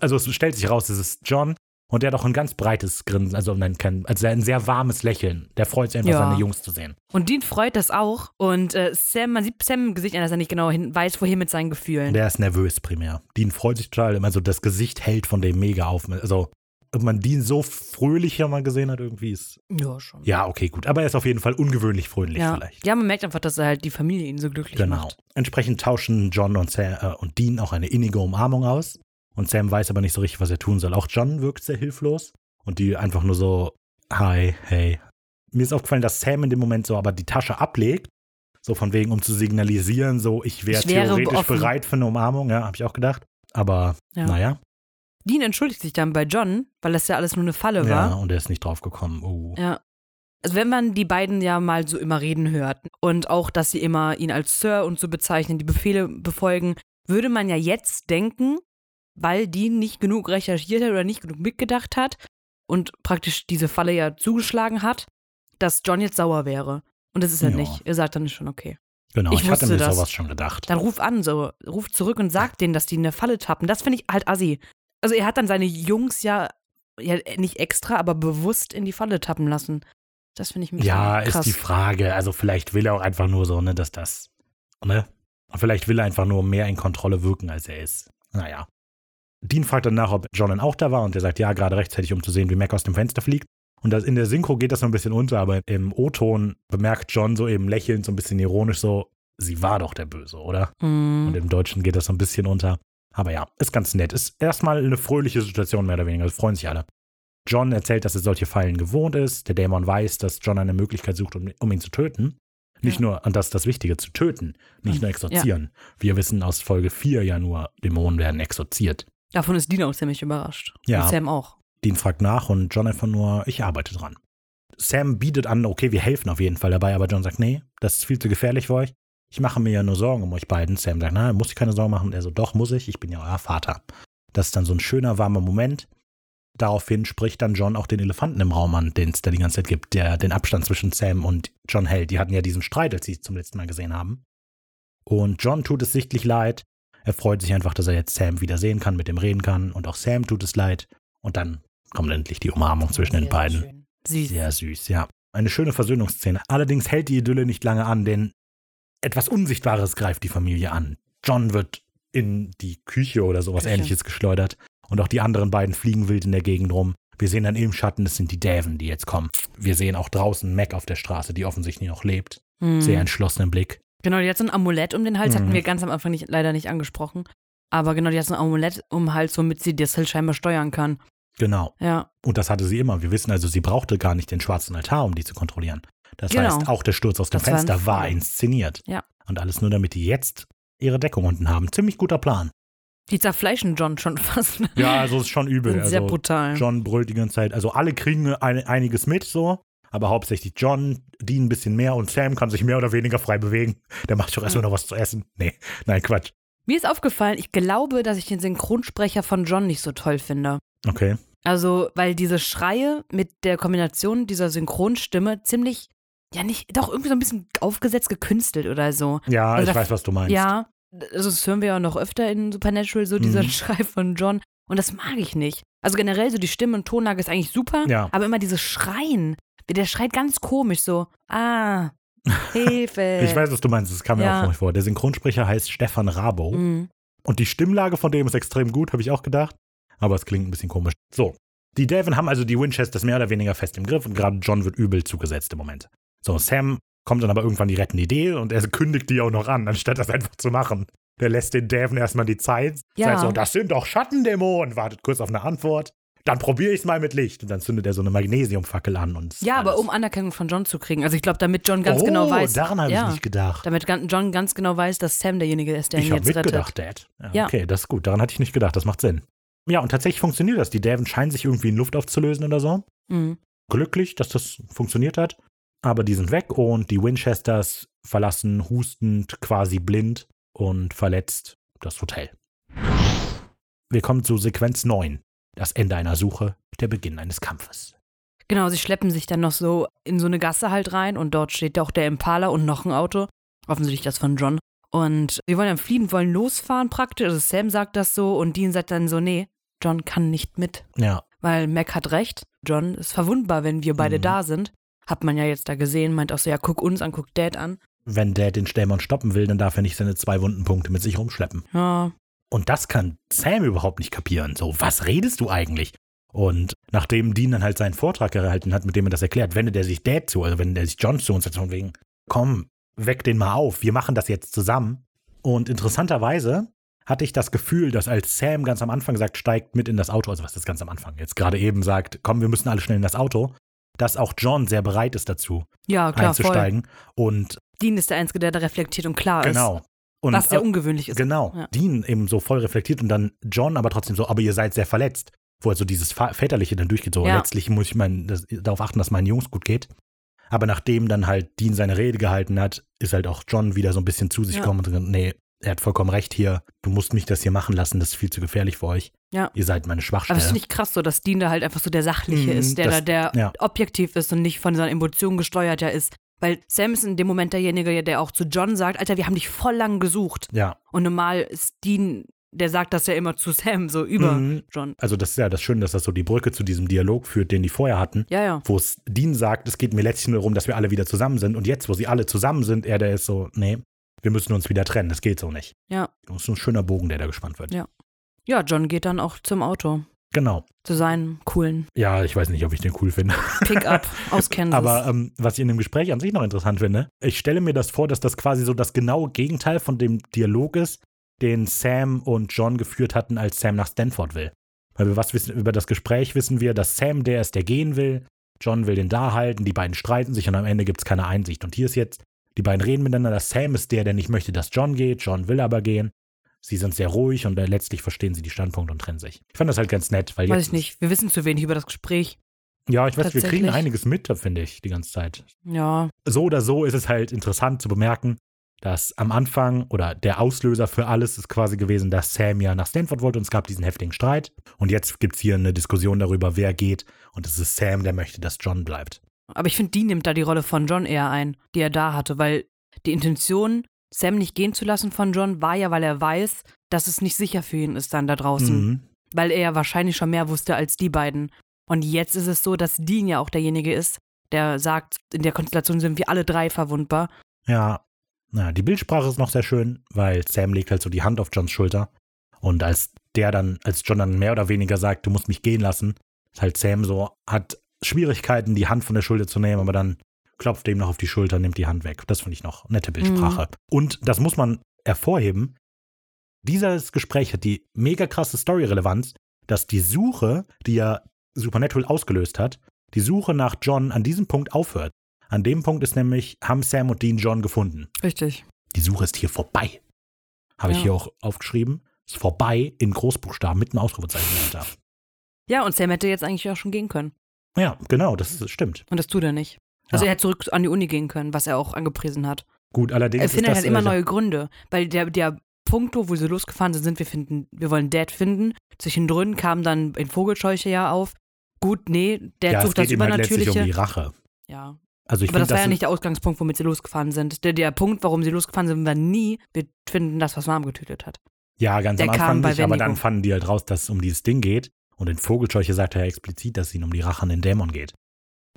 Also es stellt sich raus, es ist John und der hat auch ein ganz breites Grinsen, also, nein, kein, also ein sehr warmes Lächeln. Der freut sich einfach, Ja. seine Jungs zu sehen. Und Dean freut das auch. Und äh, Sam, man sieht Sam im Gesicht an, dass er nicht genau hin, weiß, wohin mit seinen Gefühlen. Der ist nervös primär. Dean freut sich total, also das Gesicht hält von dem mega auf. Also, ob man Dean so fröhlich ja mal gesehen hat, irgendwie ist. ja, schon. Ja, okay, gut. Aber er ist auf jeden Fall ungewöhnlich fröhlich Ja. vielleicht. ja, man merkt einfach, dass er halt die Familie ihn so glücklich Genau. macht. Entsprechend tauschen John und, Sam, äh, und Dean auch eine innige Umarmung aus. Und Sam weiß aber nicht so richtig, was er tun soll. Auch John wirkt sehr hilflos. Und die einfach nur so, hi, hey. Mir ist aufgefallen, dass Sam in dem Moment so aber die Tasche ablegt. So von wegen, um zu signalisieren, so, ich wäre Ich wäre theoretisch offen. bereit für eine Umarmung. Ja, habe ich auch gedacht. Aber, Ja. naja. Dean entschuldigt sich dann bei John, weil das ja alles nur eine Falle Ja, war. und er ist nicht drauf gekommen. Uh. Ja. Also wenn man die beiden ja mal so immer reden hört und auch, dass sie immer ihn als Sir und so bezeichnen, die Befehle befolgen, würde man ja jetzt denken, weil Dean nicht genug recherchiert hat oder nicht genug mitgedacht hat und praktisch diese Falle ja zugeschlagen hat, dass John jetzt sauer wäre. Und das ist er Ja. nicht. Er sagt dann schon, okay. Genau, Ich ich, hatte mir das. sowas schon gedacht. Dann ruf an, so, ruf zurück und sag denen, dass die in eine Falle tappen. Das finde ich halt assi. Also er hat dann seine Jungs ja, ja nicht extra, aber bewusst in die Falle tappen lassen. Das finde ich ein Ja, krass. ist die Frage. Also vielleicht will er auch einfach nur so, ne, dass das, ne? Vielleicht will er einfach nur mehr in Kontrolle wirken, als er ist. Naja. Dean fragt dann nach, ob John auch da war und der sagt, ja, gerade rechtzeitig, um zu sehen, wie Mac aus dem Fenster fliegt. Und das, in der Synchro geht das so ein bisschen unter, aber im O-Ton bemerkt John so eben lächelnd, so ein bisschen ironisch so, sie war doch der Böse, oder? Mhm. Und im Deutschen geht das so ein bisschen unter. Aber ja, ist ganz nett. Ist erstmal eine fröhliche Situation, mehr oder weniger. Also freuen sich alle. John erzählt, dass er solche Fallen gewohnt ist. Der Dämon weiß, dass John eine Möglichkeit sucht, um, um ihn zu töten. Nicht Ja. nur, und das ist das Wichtige, zu töten, nicht Mhm. nur exorzieren. Wir wissen aus Folge 4 ja nur, Dämonen werden exorziert. Davon ist Dean auch ziemlich überrascht. Ja. Und Sam auch. Dean fragt nach und John einfach nur, ich arbeite dran. Sam bietet an, okay, wir helfen auf jeden Fall dabei, aber John sagt, nee, das ist viel zu gefährlich für euch. Ich mache mir ja nur Sorgen um euch beiden. Sam sagt, na, muss ich keine Sorgen machen. Er so, doch, muss ich, ich bin ja euer Vater. Das ist dann so ein schöner, warmer Moment. Daraufhin spricht dann John auch den Elefanten im Raum an, den es da die ganze Zeit gibt, der den Abstand zwischen Sam und John hält. Die hatten ja diesen Streit, als sie es zum letzten Mal gesehen haben. Und John tut es sichtlich leid. Er freut sich einfach, dass er jetzt Sam wieder sehen kann, mit dem reden kann. Und auch Sam tut es leid. Und dann kommt endlich die Umarmung zwischen den beiden. Süß. Sehr süß, ja. Eine schöne Versöhnungsszene. Allerdings hält die Idylle nicht lange an, denn etwas Unsichtbares greift die Familie an. John wird in die Küche oder sowas Küche. ähnliches geschleudert. Und auch die anderen beiden fliegen wild in der Gegend rum. Wir sehen dann im Schatten, das sind die Däven, die jetzt kommen. Wir sehen auch draußen Mac auf der Straße, die offensichtlich noch lebt. Mhm. Sehr entschlossenen Blick. Genau, die hat so ein Amulett um den Hals, hatten Mhm. wir ganz am Anfang nicht, leider nicht angesprochen. Aber genau, die hat so ein Amulett um den Hals, womit sie das halt scheinbar steuern kann. Genau. Ja. Und das hatte sie immer. Wir wissen also, sie brauchte gar nicht den schwarzen Altar, um die zu kontrollieren. Das Genau. heißt, auch der Sturz aus dem Das Fenster war inszeniert. Ja. Und alles nur, damit die jetzt ihre Deckung unten haben. Ziemlich guter Plan. Die zerfleischen John schon fast. ne? Ja, also ist schon übel. Sind sehr Also brutal. John brüllt die ganze Zeit. Also alle kriegen ein, einiges mit so. Aber hauptsächlich John, Dean ein bisschen mehr und Sam kann sich mehr oder weniger frei bewegen. Der macht doch erstmal noch was zu essen. Nee, nein, Quatsch. Mir ist aufgefallen, ich glaube, dass ich den Synchronsprecher von John nicht so toll finde. Okay. Also, weil diese Schreie mit der Kombination dieser Synchronstimme ziemlich, ja nicht, doch irgendwie so ein bisschen aufgesetzt gekünstelt oder so. Ja, Also ich da- weiß, was du meinst. Ja, also das hören wir ja noch öfter in Supernatural, so dieser Mhm. Schrei von John. Und das mag ich nicht. Also generell so die Stimme und Tonlage ist eigentlich super, Ja. aber immer dieses Schreien. Der schreit ganz komisch so. Ah, Hilfe. Ich weiß, was du meinst, das kam mir Ja. auch vor. vor. Der Synchronsprecher heißt Stefan Rabo. Mhm. Und die Stimmlage von dem ist extrem gut, habe ich auch gedacht. Aber es klingt ein bisschen komisch. So. Die Devon haben also die Winchesters mehr oder weniger fest im Griff und gerade John wird übel zugesetzt im Moment. So, Sam kommt dann aber irgendwann die rettende Idee und er kündigt die auch noch an, anstatt das einfach zu machen. Der lässt den Devon erstmal die Zeit. Ja. Sagt so, das sind doch Schattendämonen. Wartet kurz auf eine Antwort. Dann probiere ich es mal mit Licht. Und dann zündet er so eine Magnesiumfackel an. Und Ja, aber alles. um Anerkennung von John zu kriegen. Also ich glaube, damit John ganz oh, genau weiß. daran habe ja, ich nicht gedacht. Damit John ganz genau weiß, dass Sam derjenige ist, der Ich ihn habe jetzt rettet. mitgedacht, Dad. Ja, Ja. Okay, das ist gut. Daran hatte ich nicht gedacht. Das macht Sinn. Ja, und tatsächlich funktioniert das. Die Devon scheinen sich irgendwie in Luft aufzulösen oder so. Mhm. Glücklich, dass das funktioniert hat. Aber die sind weg und die Winchesters verlassen hustend, quasi blind und verletzt das Hotel. Wir kommen zu Sequenz 9. Das Ende einer Suche, der Beginn eines Kampfes. Genau, sie schleppen sich dann noch so in so eine Gasse halt rein und dort steht auch der Impala und noch ein Auto. Offensichtlich das von John. Und wir wollen dann fliehen, wollen losfahren praktisch. Also Sam sagt das so und Dean sagt dann so, nee, John kann nicht mit. Ja, Weil Mac hat recht. John ist verwundbar, wenn wir beide Mhm. da sind. Hat man ja jetzt da gesehen, meint auch so, ja, guck uns an, guck Dad an. wenn Dad den Stämmern stoppen will, dann darf er nicht seine zwei wunden Punkte mit sich rumschleppen. Ja, Und das kann Sam überhaupt nicht kapieren. So, was redest du eigentlich? Und nachdem Dean dann halt seinen Vortrag gehalten hat, mit dem er das erklärt, wendet er sich Dad zu, also wendet er sich John zu und sagt von wegen, komm, weck den mal auf, wir machen das jetzt zusammen. Und interessanterweise hatte ich das Gefühl, dass als Sam ganz am Anfang sagt, steigt mit in das Auto, also was ist ganz am Anfang, jetzt gerade eben sagt, komm, wir müssen alle schnell in das Auto, dass auch John sehr bereit ist dazu, ja klar, voll. einzusteigen. Und Dean ist der Einzige, der da reflektiert und klar genau. ist. Und, Was sehr äh, ungewöhnlich ist. Genau. Ja. Dean eben so voll reflektiert und dann John aber trotzdem so, aber ihr seid sehr verletzt. Wo also dieses Fa- Väterliche dann durchgeht, so Ja. letztlich muss ich mein, das, darauf achten, dass meinen Jungs gut geht. Aber nachdem dann halt Dean seine Rede gehalten hat, ist halt auch John wieder so ein bisschen zu sich Ja. gekommen und gesagt, nee, er hat vollkommen recht hier, du musst mich das hier machen lassen, das ist viel zu gefährlich für euch. Ja. Ihr seid meine Aber Schwachstelle. es ist nicht krass so, dass Dean da halt einfach so der Sachliche Mhm, ist, der das- da der ja. objektiv ist und nicht von seinen Emotionen gesteuert ja ist. Weil Sam ist in dem Moment derjenige, der auch zu John sagt, Alter, wir haben dich voll lang gesucht. ja. Und normal ist Dean, der sagt das ja immer zu Sam, so über Mhm. John. Also das ist ja das Schöne, dass das so die Brücke zu diesem Dialog führt, den die vorher hatten. Ja, ja. wo es Dean sagt, es geht mir letztlich nur darum, dass wir alle wieder zusammen sind. Und jetzt, wo sie alle zusammen sind, er der ist so, nee, wir müssen uns wieder trennen, das geht so nicht. Ja. Das ist ein schöner Bogen, der da gespannt wird. Ja. Ja, John geht dann auch zum Auto. Genau. Zu seinem coolen Ja, ich weiß nicht, ob ich den cool finde. Pickup aus Kansas. Aber ähm, was ich in dem Gespräch an sich noch interessant finde, ich stelle mir das vor, dass das quasi so das genaue Gegenteil von dem Dialog ist, den Sam und John geführt hatten, als Sam nach Stanford will. Weil wir was wissen, über das Gespräch wissen wir, dass Sam der ist, der gehen will, John will den da halten, die beiden streiten sich und am Ende gibt es keine Einsicht. Und hier ist jetzt, die beiden reden miteinander, Sam ist der, der nicht möchte, dass John geht, John will aber gehen. Sie sind sehr ruhig und äh, letztlich verstehen sie die Standpunkte und trennen sich. Ich fand das halt ganz nett, weil Weiß ich nicht. Wir wissen zu wenig über das Gespräch. Ja, ich weiß, wir kriegen einiges mit, finde ich, die ganze Zeit Ja. so oder so ist es halt interessant zu bemerken, dass am Anfang oder der Auslöser für alles ist quasi gewesen, dass Sam ja nach Stanford wollte und es gab diesen heftigen Streit. Und jetzt gibt es hier eine Diskussion darüber, wer geht. Und es ist Sam, der möchte, dass John bleibt. Aber ich finde, Dean nimmt da die Rolle von John eher ein, die er da hatte, weil die Intention, Sam nicht gehen zu lassen von John, war ja, weil er weiß, dass es nicht sicher für ihn ist dann da draußen. Mhm. Weil er ja wahrscheinlich schon mehr wusste als die beiden. Und jetzt ist es so, dass Dean ja auch derjenige ist, der sagt, in der Konstellation sind wir alle drei verwundbar. Ja, na, die Bildsprache ist noch sehr schön, weil Sam legt halt so die Hand auf Johns Schulter. Und als der dann, als John dann mehr oder weniger sagt, du musst mich gehen lassen, ist halt Sam so, hat Schwierigkeiten, die Hand von der Schulter zu nehmen, aber dann klopft ihm noch auf die Schulter, nimmt die Hand weg. Das finde ich noch nette Bildsprache. Und das muss man hervorheben. Dieses Gespräch hat die mega krasse Story-Relevanz, dass die Suche, die ja Supernatural ausgelöst hat, die Suche nach John an diesem Punkt aufhört. An dem Punkt ist nämlich, haben Sam und Dean John gefunden. Richtig. Die Suche ist hier vorbei. Habe ich Ja. hier auch aufgeschrieben. Ist vorbei in Großbuchstaben mit einem Ausrufezeichen dahinter. Ja, und Sam hätte jetzt eigentlich auch schon gehen können. Ja, genau, das stimmt. Und das tut er nicht. Also Ja. er hätte zurück an die Uni gehen können, was er auch angepriesen hat. Gut, allerdings Er findet das halt immer neue Gründe, weil der, der Punkt, wo sie losgefahren sind, sind wir finden, wir wollen Dad finden. Zwischendrin kam dann ein Vogelscheuche ja auf. Gut, nee, Dad ja, sucht das ihm halt Übernatürliche. um die Rache. ja, Also ich aber das finde, war ja das nicht der Ausgangspunkt, womit sie losgefahren sind. Der, der Punkt, warum sie losgefahren sind, war nie, wir finden das, was Mom getötet hat. Ja, ganz Der am Anfang nicht, aber dann fanden die halt raus, dass es um dieses Ding geht. Und in Vogelscheuche sagt er ja explizit, dass es ihnen um die Rache an den Dämon geht.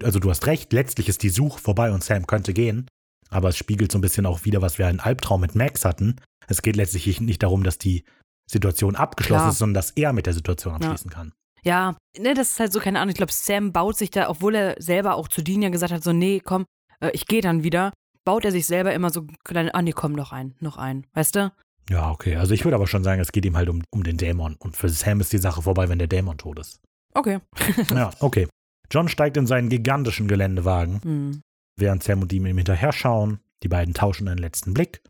Also du hast recht, letztlich ist die Suche vorbei und Sam könnte gehen. Aber es spiegelt so ein bisschen auch wieder, was wir einen Albtraum mit Max hatten. Es geht letztlich nicht darum, dass die Situation abgeschlossen Klar. ist, sondern dass er mit der Situation Ja. abschließen kann. Ja, ne, das ist halt so, keine Ahnung. Ich glaube, Sam baut sich da, obwohl er selber auch zu Dean ja gesagt hat, so, nee, komm, äh, ich gehe dann wieder, baut er sich selber immer so kleine, ah nee, komm, noch ein, noch ein, weißt du? Ja, okay. Also ich würde aber schon sagen, es geht ihm halt um, um den Dämon. Und für Sam ist die Sache vorbei, wenn der Dämon tot ist. Okay. Ja, okay. John steigt in seinen gigantischen Geländewagen, Hm. während Sam und Dean ihm hinterher schauen. Die beiden tauschen einen letzten Blick,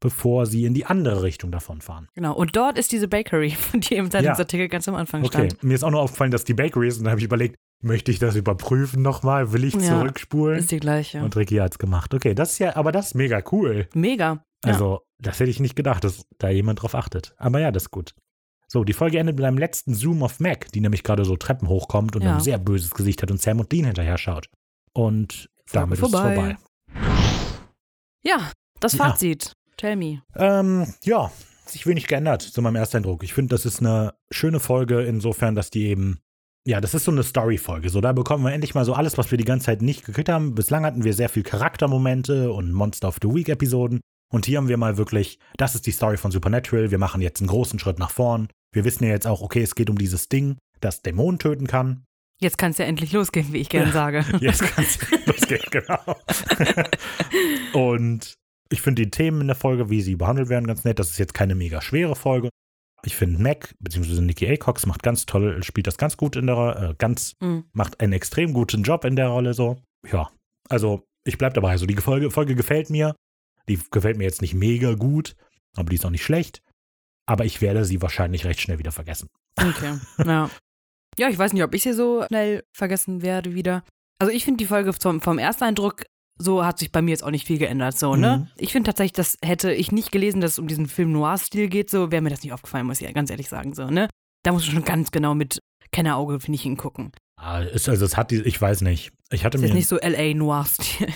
bevor sie in die andere Richtung davonfahren. Genau. Und dort ist diese Bakery, von die im Zeitungsartikel ganz am Anfang Okay, stand. mir ist auch nur aufgefallen, dass die Bakery ist und da habe ich überlegt, möchte ich das überprüfen nochmal? Will ich Ja, zurückspulen? Ist die gleiche. Und Ricky hat's gemacht. Okay, das ist ja, aber das ist mega cool. Mega. Ja. Also, das hätte ich nicht gedacht, dass da jemand drauf achtet. Aber ja, das ist gut. So, die Folge endet mit einem letzten Zoom auf Mac, die nämlich gerade so Treppen hochkommt und Ja. ein sehr böses Gesicht hat und Sam und Dean hinterher schaut. Und damit ist es vorbei. Ja, das Ja. Fazit. Tell me. Ähm, ja, sich wenig geändert zu meinem Ersteindruck. Ich finde, das ist eine schöne Folge insofern, dass die eben, ja, das ist so eine Story-Folge. So, da bekommen wir endlich mal so alles, was wir die ganze Zeit nicht gekriegt haben. Bislang hatten wir sehr viel Charaktermomente und Monster of the Week-Episoden. Und hier haben wir mal wirklich, das ist die Story von Supernatural. Wir machen jetzt einen großen Schritt nach vorn. Wir wissen ja jetzt auch, okay, es geht um dieses Ding, das Dämonen töten kann. Jetzt kann es ja endlich losgehen, wie ich gerne sage. Jetzt kann es losgehen, genau. Und ich finde die Themen in der Folge, wie sie behandelt werden, ganz nett. Das ist jetzt keine mega schwere Folge. Ich finde Mac, beziehungsweise Nikki Acox macht ganz toll, spielt das ganz gut in der, äh, ganz, Mhm. macht einen extrem guten Job in der Rolle so. Ja, also ich bleib dabei. Also die Folge, Folge gefällt mir. Die gefällt mir jetzt nicht mega gut, aber die ist auch nicht schlecht. Aber ich werde sie wahrscheinlich recht schnell wieder vergessen. Okay. Ja. Ja, ich weiß nicht, ob ich sie so schnell vergessen werde wieder. Also ich finde die Folge vom, vom Ersteindruck, so hat sich bei mir jetzt auch nicht viel geändert, so, ne? Mhm. Ich finde tatsächlich, das hätte ich nicht gelesen, dass es um diesen Film Noir-Stil geht, so wäre mir das nicht aufgefallen, muss ich ganz ehrlich sagen, so, ne? Da musst du schon ganz genau mit Kennerauge, finde ich, hingucken. Ah, ist, also es hat die, ich weiß nicht. Ich hatte Ist mir jetzt nicht so L.A. Noir-Stil.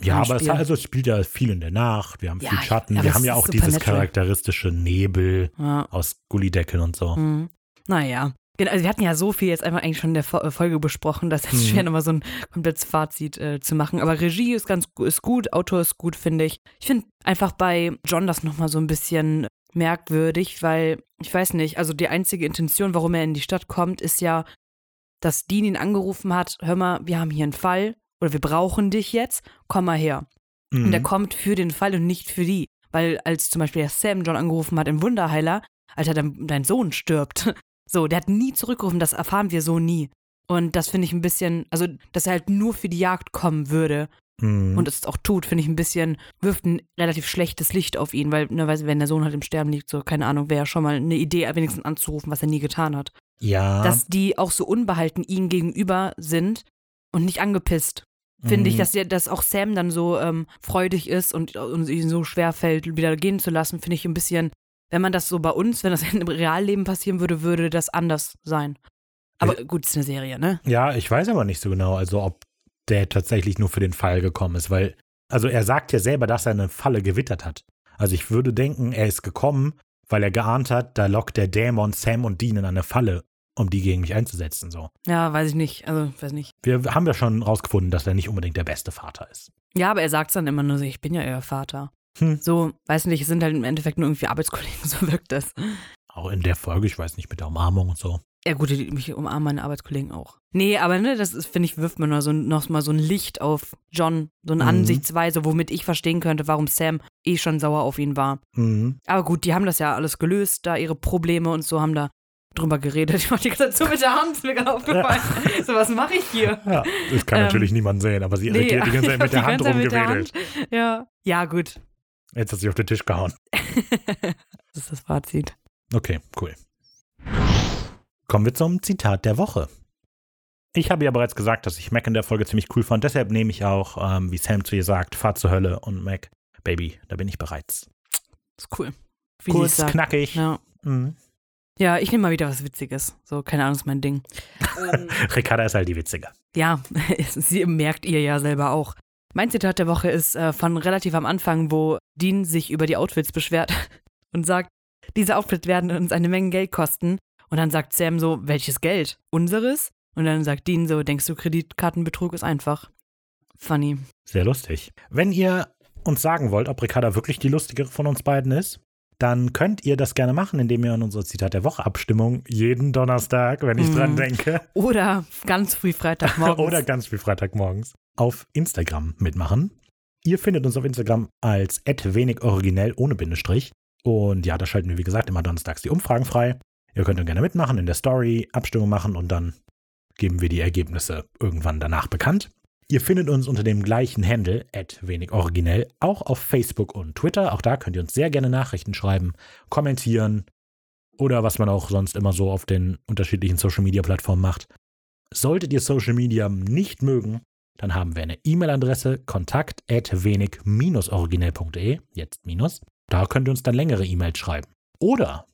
Ja, aber es, also es spielt ja viel in der Nacht, wir haben Ja, viel Schatten, aber wir haben ja auch dieses Supernatural. charakteristische Nebel Ja. aus Gullideckeln und so. Mhm. Naja. Genau, also wir hatten ja so viel jetzt einfach eigentlich schon in der Fo- Folge besprochen, dass es Mhm. schwer nochmal so ein komplettes Fazit äh, zu machen. Aber Regie ist ganz ist gut, Autor ist gut, finde ich. Ich finde einfach bei John das nochmal so ein bisschen merkwürdig, weil, ich weiß nicht, also die einzige Intention, warum er in die Stadt kommt, ist ja, dass Dean ihn angerufen hat, hör mal, wir haben hier einen Fall oder wir brauchen dich jetzt, komm mal her. Und Mhm. er kommt für den Fall und nicht für die. Weil als zum Beispiel der Sam John angerufen hat im Wunderheiler, Alter, dein, dein Sohn stirbt. So, der hat nie zurückgerufen, das erfahren wir so nie. Und das finde ich ein bisschen, also, dass er halt nur für die Jagd kommen würde Mhm. und es auch tut, finde ich ein bisschen, wirft ein relativ schlechtes Licht auf ihn, weil, ne, weiß, wenn der Sohn halt im Sterben liegt, so, keine Ahnung, wäre schon mal eine Idee, wenigstens anzurufen, was er nie getan hat. ja. Dass die auch so unbehalten ihm gegenüber sind und nicht angepisst finde ich, Mhm. dass, ja- dass auch Sam dann so ähm, freudig ist und, und ihn so schwer fällt, wieder gehen zu lassen, finde ich ein bisschen, wenn man das so bei uns, wenn das im Realleben passieren würde, würde das anders sein. Aber gut, es ist eine Serie, ne? Ja, ich weiß aber nicht so genau, also ob der tatsächlich nur für den Fall gekommen ist, weil, also er sagt ja selber, dass er eine Falle gewittert hat. Also ich würde denken, er ist gekommen, weil er geahnt hat, da lockt der Dämon Sam und Dean in eine Falle, um die gegen mich einzusetzen. So. Ja, weiß ich nicht. Also, weiß nicht. Wir haben ja schon rausgefunden, dass er nicht unbedingt der beste Vater ist. Ja, aber er sagt dann immer nur so, ich bin ja euer Vater. Hm. So, weiß nicht, es sind halt im Endeffekt nur irgendwie Arbeitskollegen, so wirkt das. Auch in der Folge, ich weiß nicht, mit der Umarmung und so. Ja gut, mich umarmen meine Arbeitskollegen auch. Nee, aber ne, das ist, finde ich, wirft man noch, so, noch mal so ein Licht auf John, so eine Mhm. Ansichtsweise, womit ich verstehen könnte, warum Sam eh schon sauer auf ihn war. Mhm. Aber gut, die haben das ja alles gelöst, da ihre Probleme und so haben da drüber geredet. Ich mach die ganze Zeit so mit der Hand, ist mir gerade aufgefallen. So, was mache ich hier? Ja, das kann Ähm, natürlich niemand sehen, aber sie regiert die ganze Zeit ich mit hab der die Hand ganze Zeit mit der rumgewedelt. Hand. Ja. Ja, gut. Jetzt hat sie auf den Tisch gehauen. das ist das Fazit. Okay, cool. Kommen wir zum Zitat der Woche. Ich habe ja bereits gesagt, dass ich Mac in der Folge ziemlich cool fand, deshalb nehme ich auch, ähm, wie Sam zu ihr sagt, fahr zur Hölle und Mac, Baby, da bin ich bereits. ist cool. Wie Kurz, knackig. Ja. Mhm. Ja, ich nehme mal wieder was Witziges. So, keine Ahnung, ist mein Ding. ähm, Ricarda ist halt die Witzige. Ja, sie merkt ihr ja selber auch. Mein Zitat der Woche ist äh, von relativ am Anfang, wo Dean sich über die Outfits beschwert und sagt, diese Outfits werden uns eine Menge Geld kosten. Und dann sagt Sam so, welches Geld? Unseres? Und dann sagt Dean so, denkst du, Kreditkartenbetrug ist einfach. Funny. Sehr lustig. Wenn ihr uns sagen wollt, ob Ricarda wirklich die lustigere von uns beiden ist, dann könnt ihr das gerne machen, indem ihr an unsere Zitat der Woche Abstimmung jeden Donnerstag, wenn ich Mm. dran denke, Oder ganz früh Freitagmorgens. oder ganz viel Freitagmorgens auf Instagram mitmachen. Ihr findet uns auf Instagram als wenig originell ohne Bindestrich. Und ja, da schalten wir, wie gesagt, immer donnerstags die Umfragen frei. Ihr könnt dann gerne mitmachen, in der Story Abstimmung machen und dann geben wir die Ergebnisse irgendwann danach bekannt. Ihr findet uns unter dem gleichen Handle, wenig originell, auch auf Facebook und Twitter. Auch da könnt ihr uns sehr gerne Nachrichten schreiben, kommentieren oder was man auch sonst immer so auf den unterschiedlichen Social Media Plattformen macht. Solltet ihr Social Media nicht mögen, dann haben wir eine E-Mail-Adresse kontakt wenig-originell.de, jetzt minus. Da könnt ihr uns dann längere E-Mails schreiben. Oder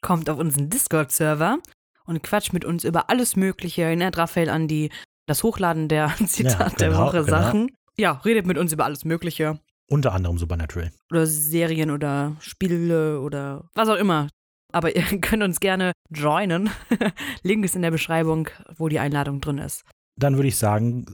Kommt auf unseren Discord-Server und quatscht mit uns über alles Mögliche. Erinnert Raphael an die, das Hochladen der Zitat der genau, Woche genau. Sachen. Ja, redet mit uns über alles Mögliche. unter anderem Supernatural. Oder Serien oder Spiele oder was auch immer. Aber ihr könnt uns gerne joinen. Link ist in der Beschreibung, wo die Einladung drin ist. Dann würde ich sagen,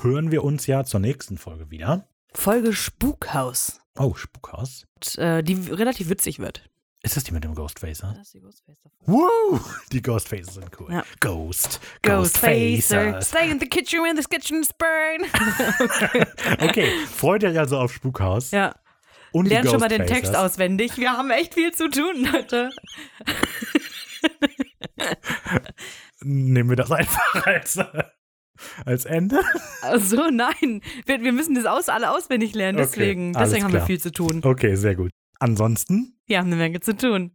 hören wir uns ja zur nächsten Folge wieder. Folge Spukhaus. Oh, Spukhaus. Und, äh, die relativ witzig wird. Ist das die mit dem Ghostfacer? Das ist die Ghostfacer. Woo! Die Ghostfaces sind cool. Ja. Ghost. Ghostfacer, Ghostfacers. stay in the kitchen when the kitchen is burn. Okay, freut euch also auf Spukhaus. ja, Und lernt schon mal den. Text auswendig. Wir haben echt viel zu tun, Leute. Nehmen wir das einfach als, als Ende? Also nein, wir, wir müssen das aus, alle auswendig lernen. Okay, Deswegen, alles deswegen haben wir viel zu tun. Okay, sehr gut. Ansonsten, Wir haben eine Menge zu tun.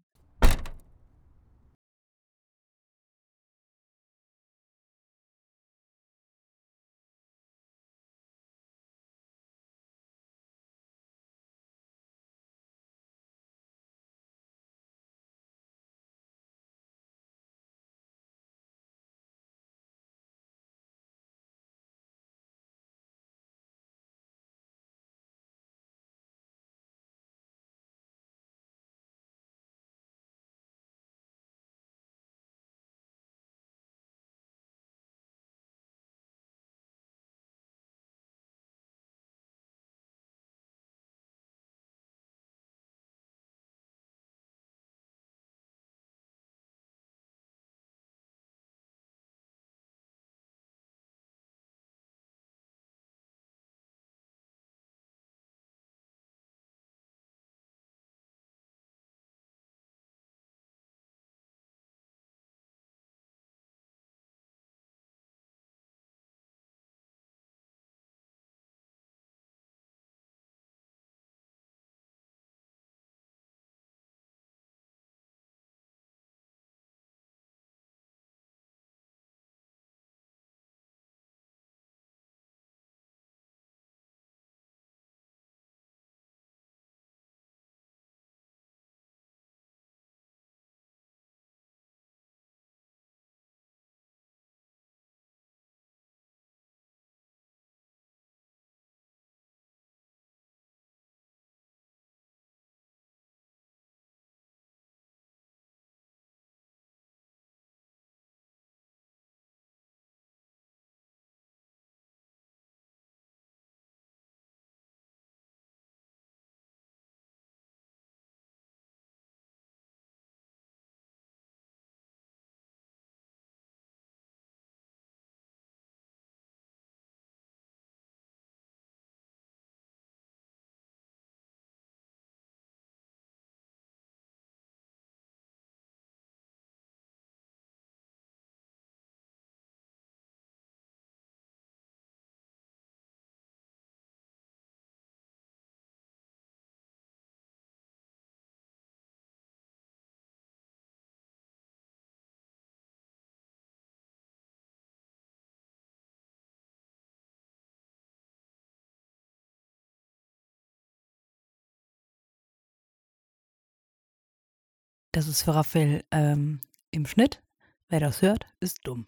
Das ist für Raphael ähm, im Schnitt. Wer das hört, ist dumm.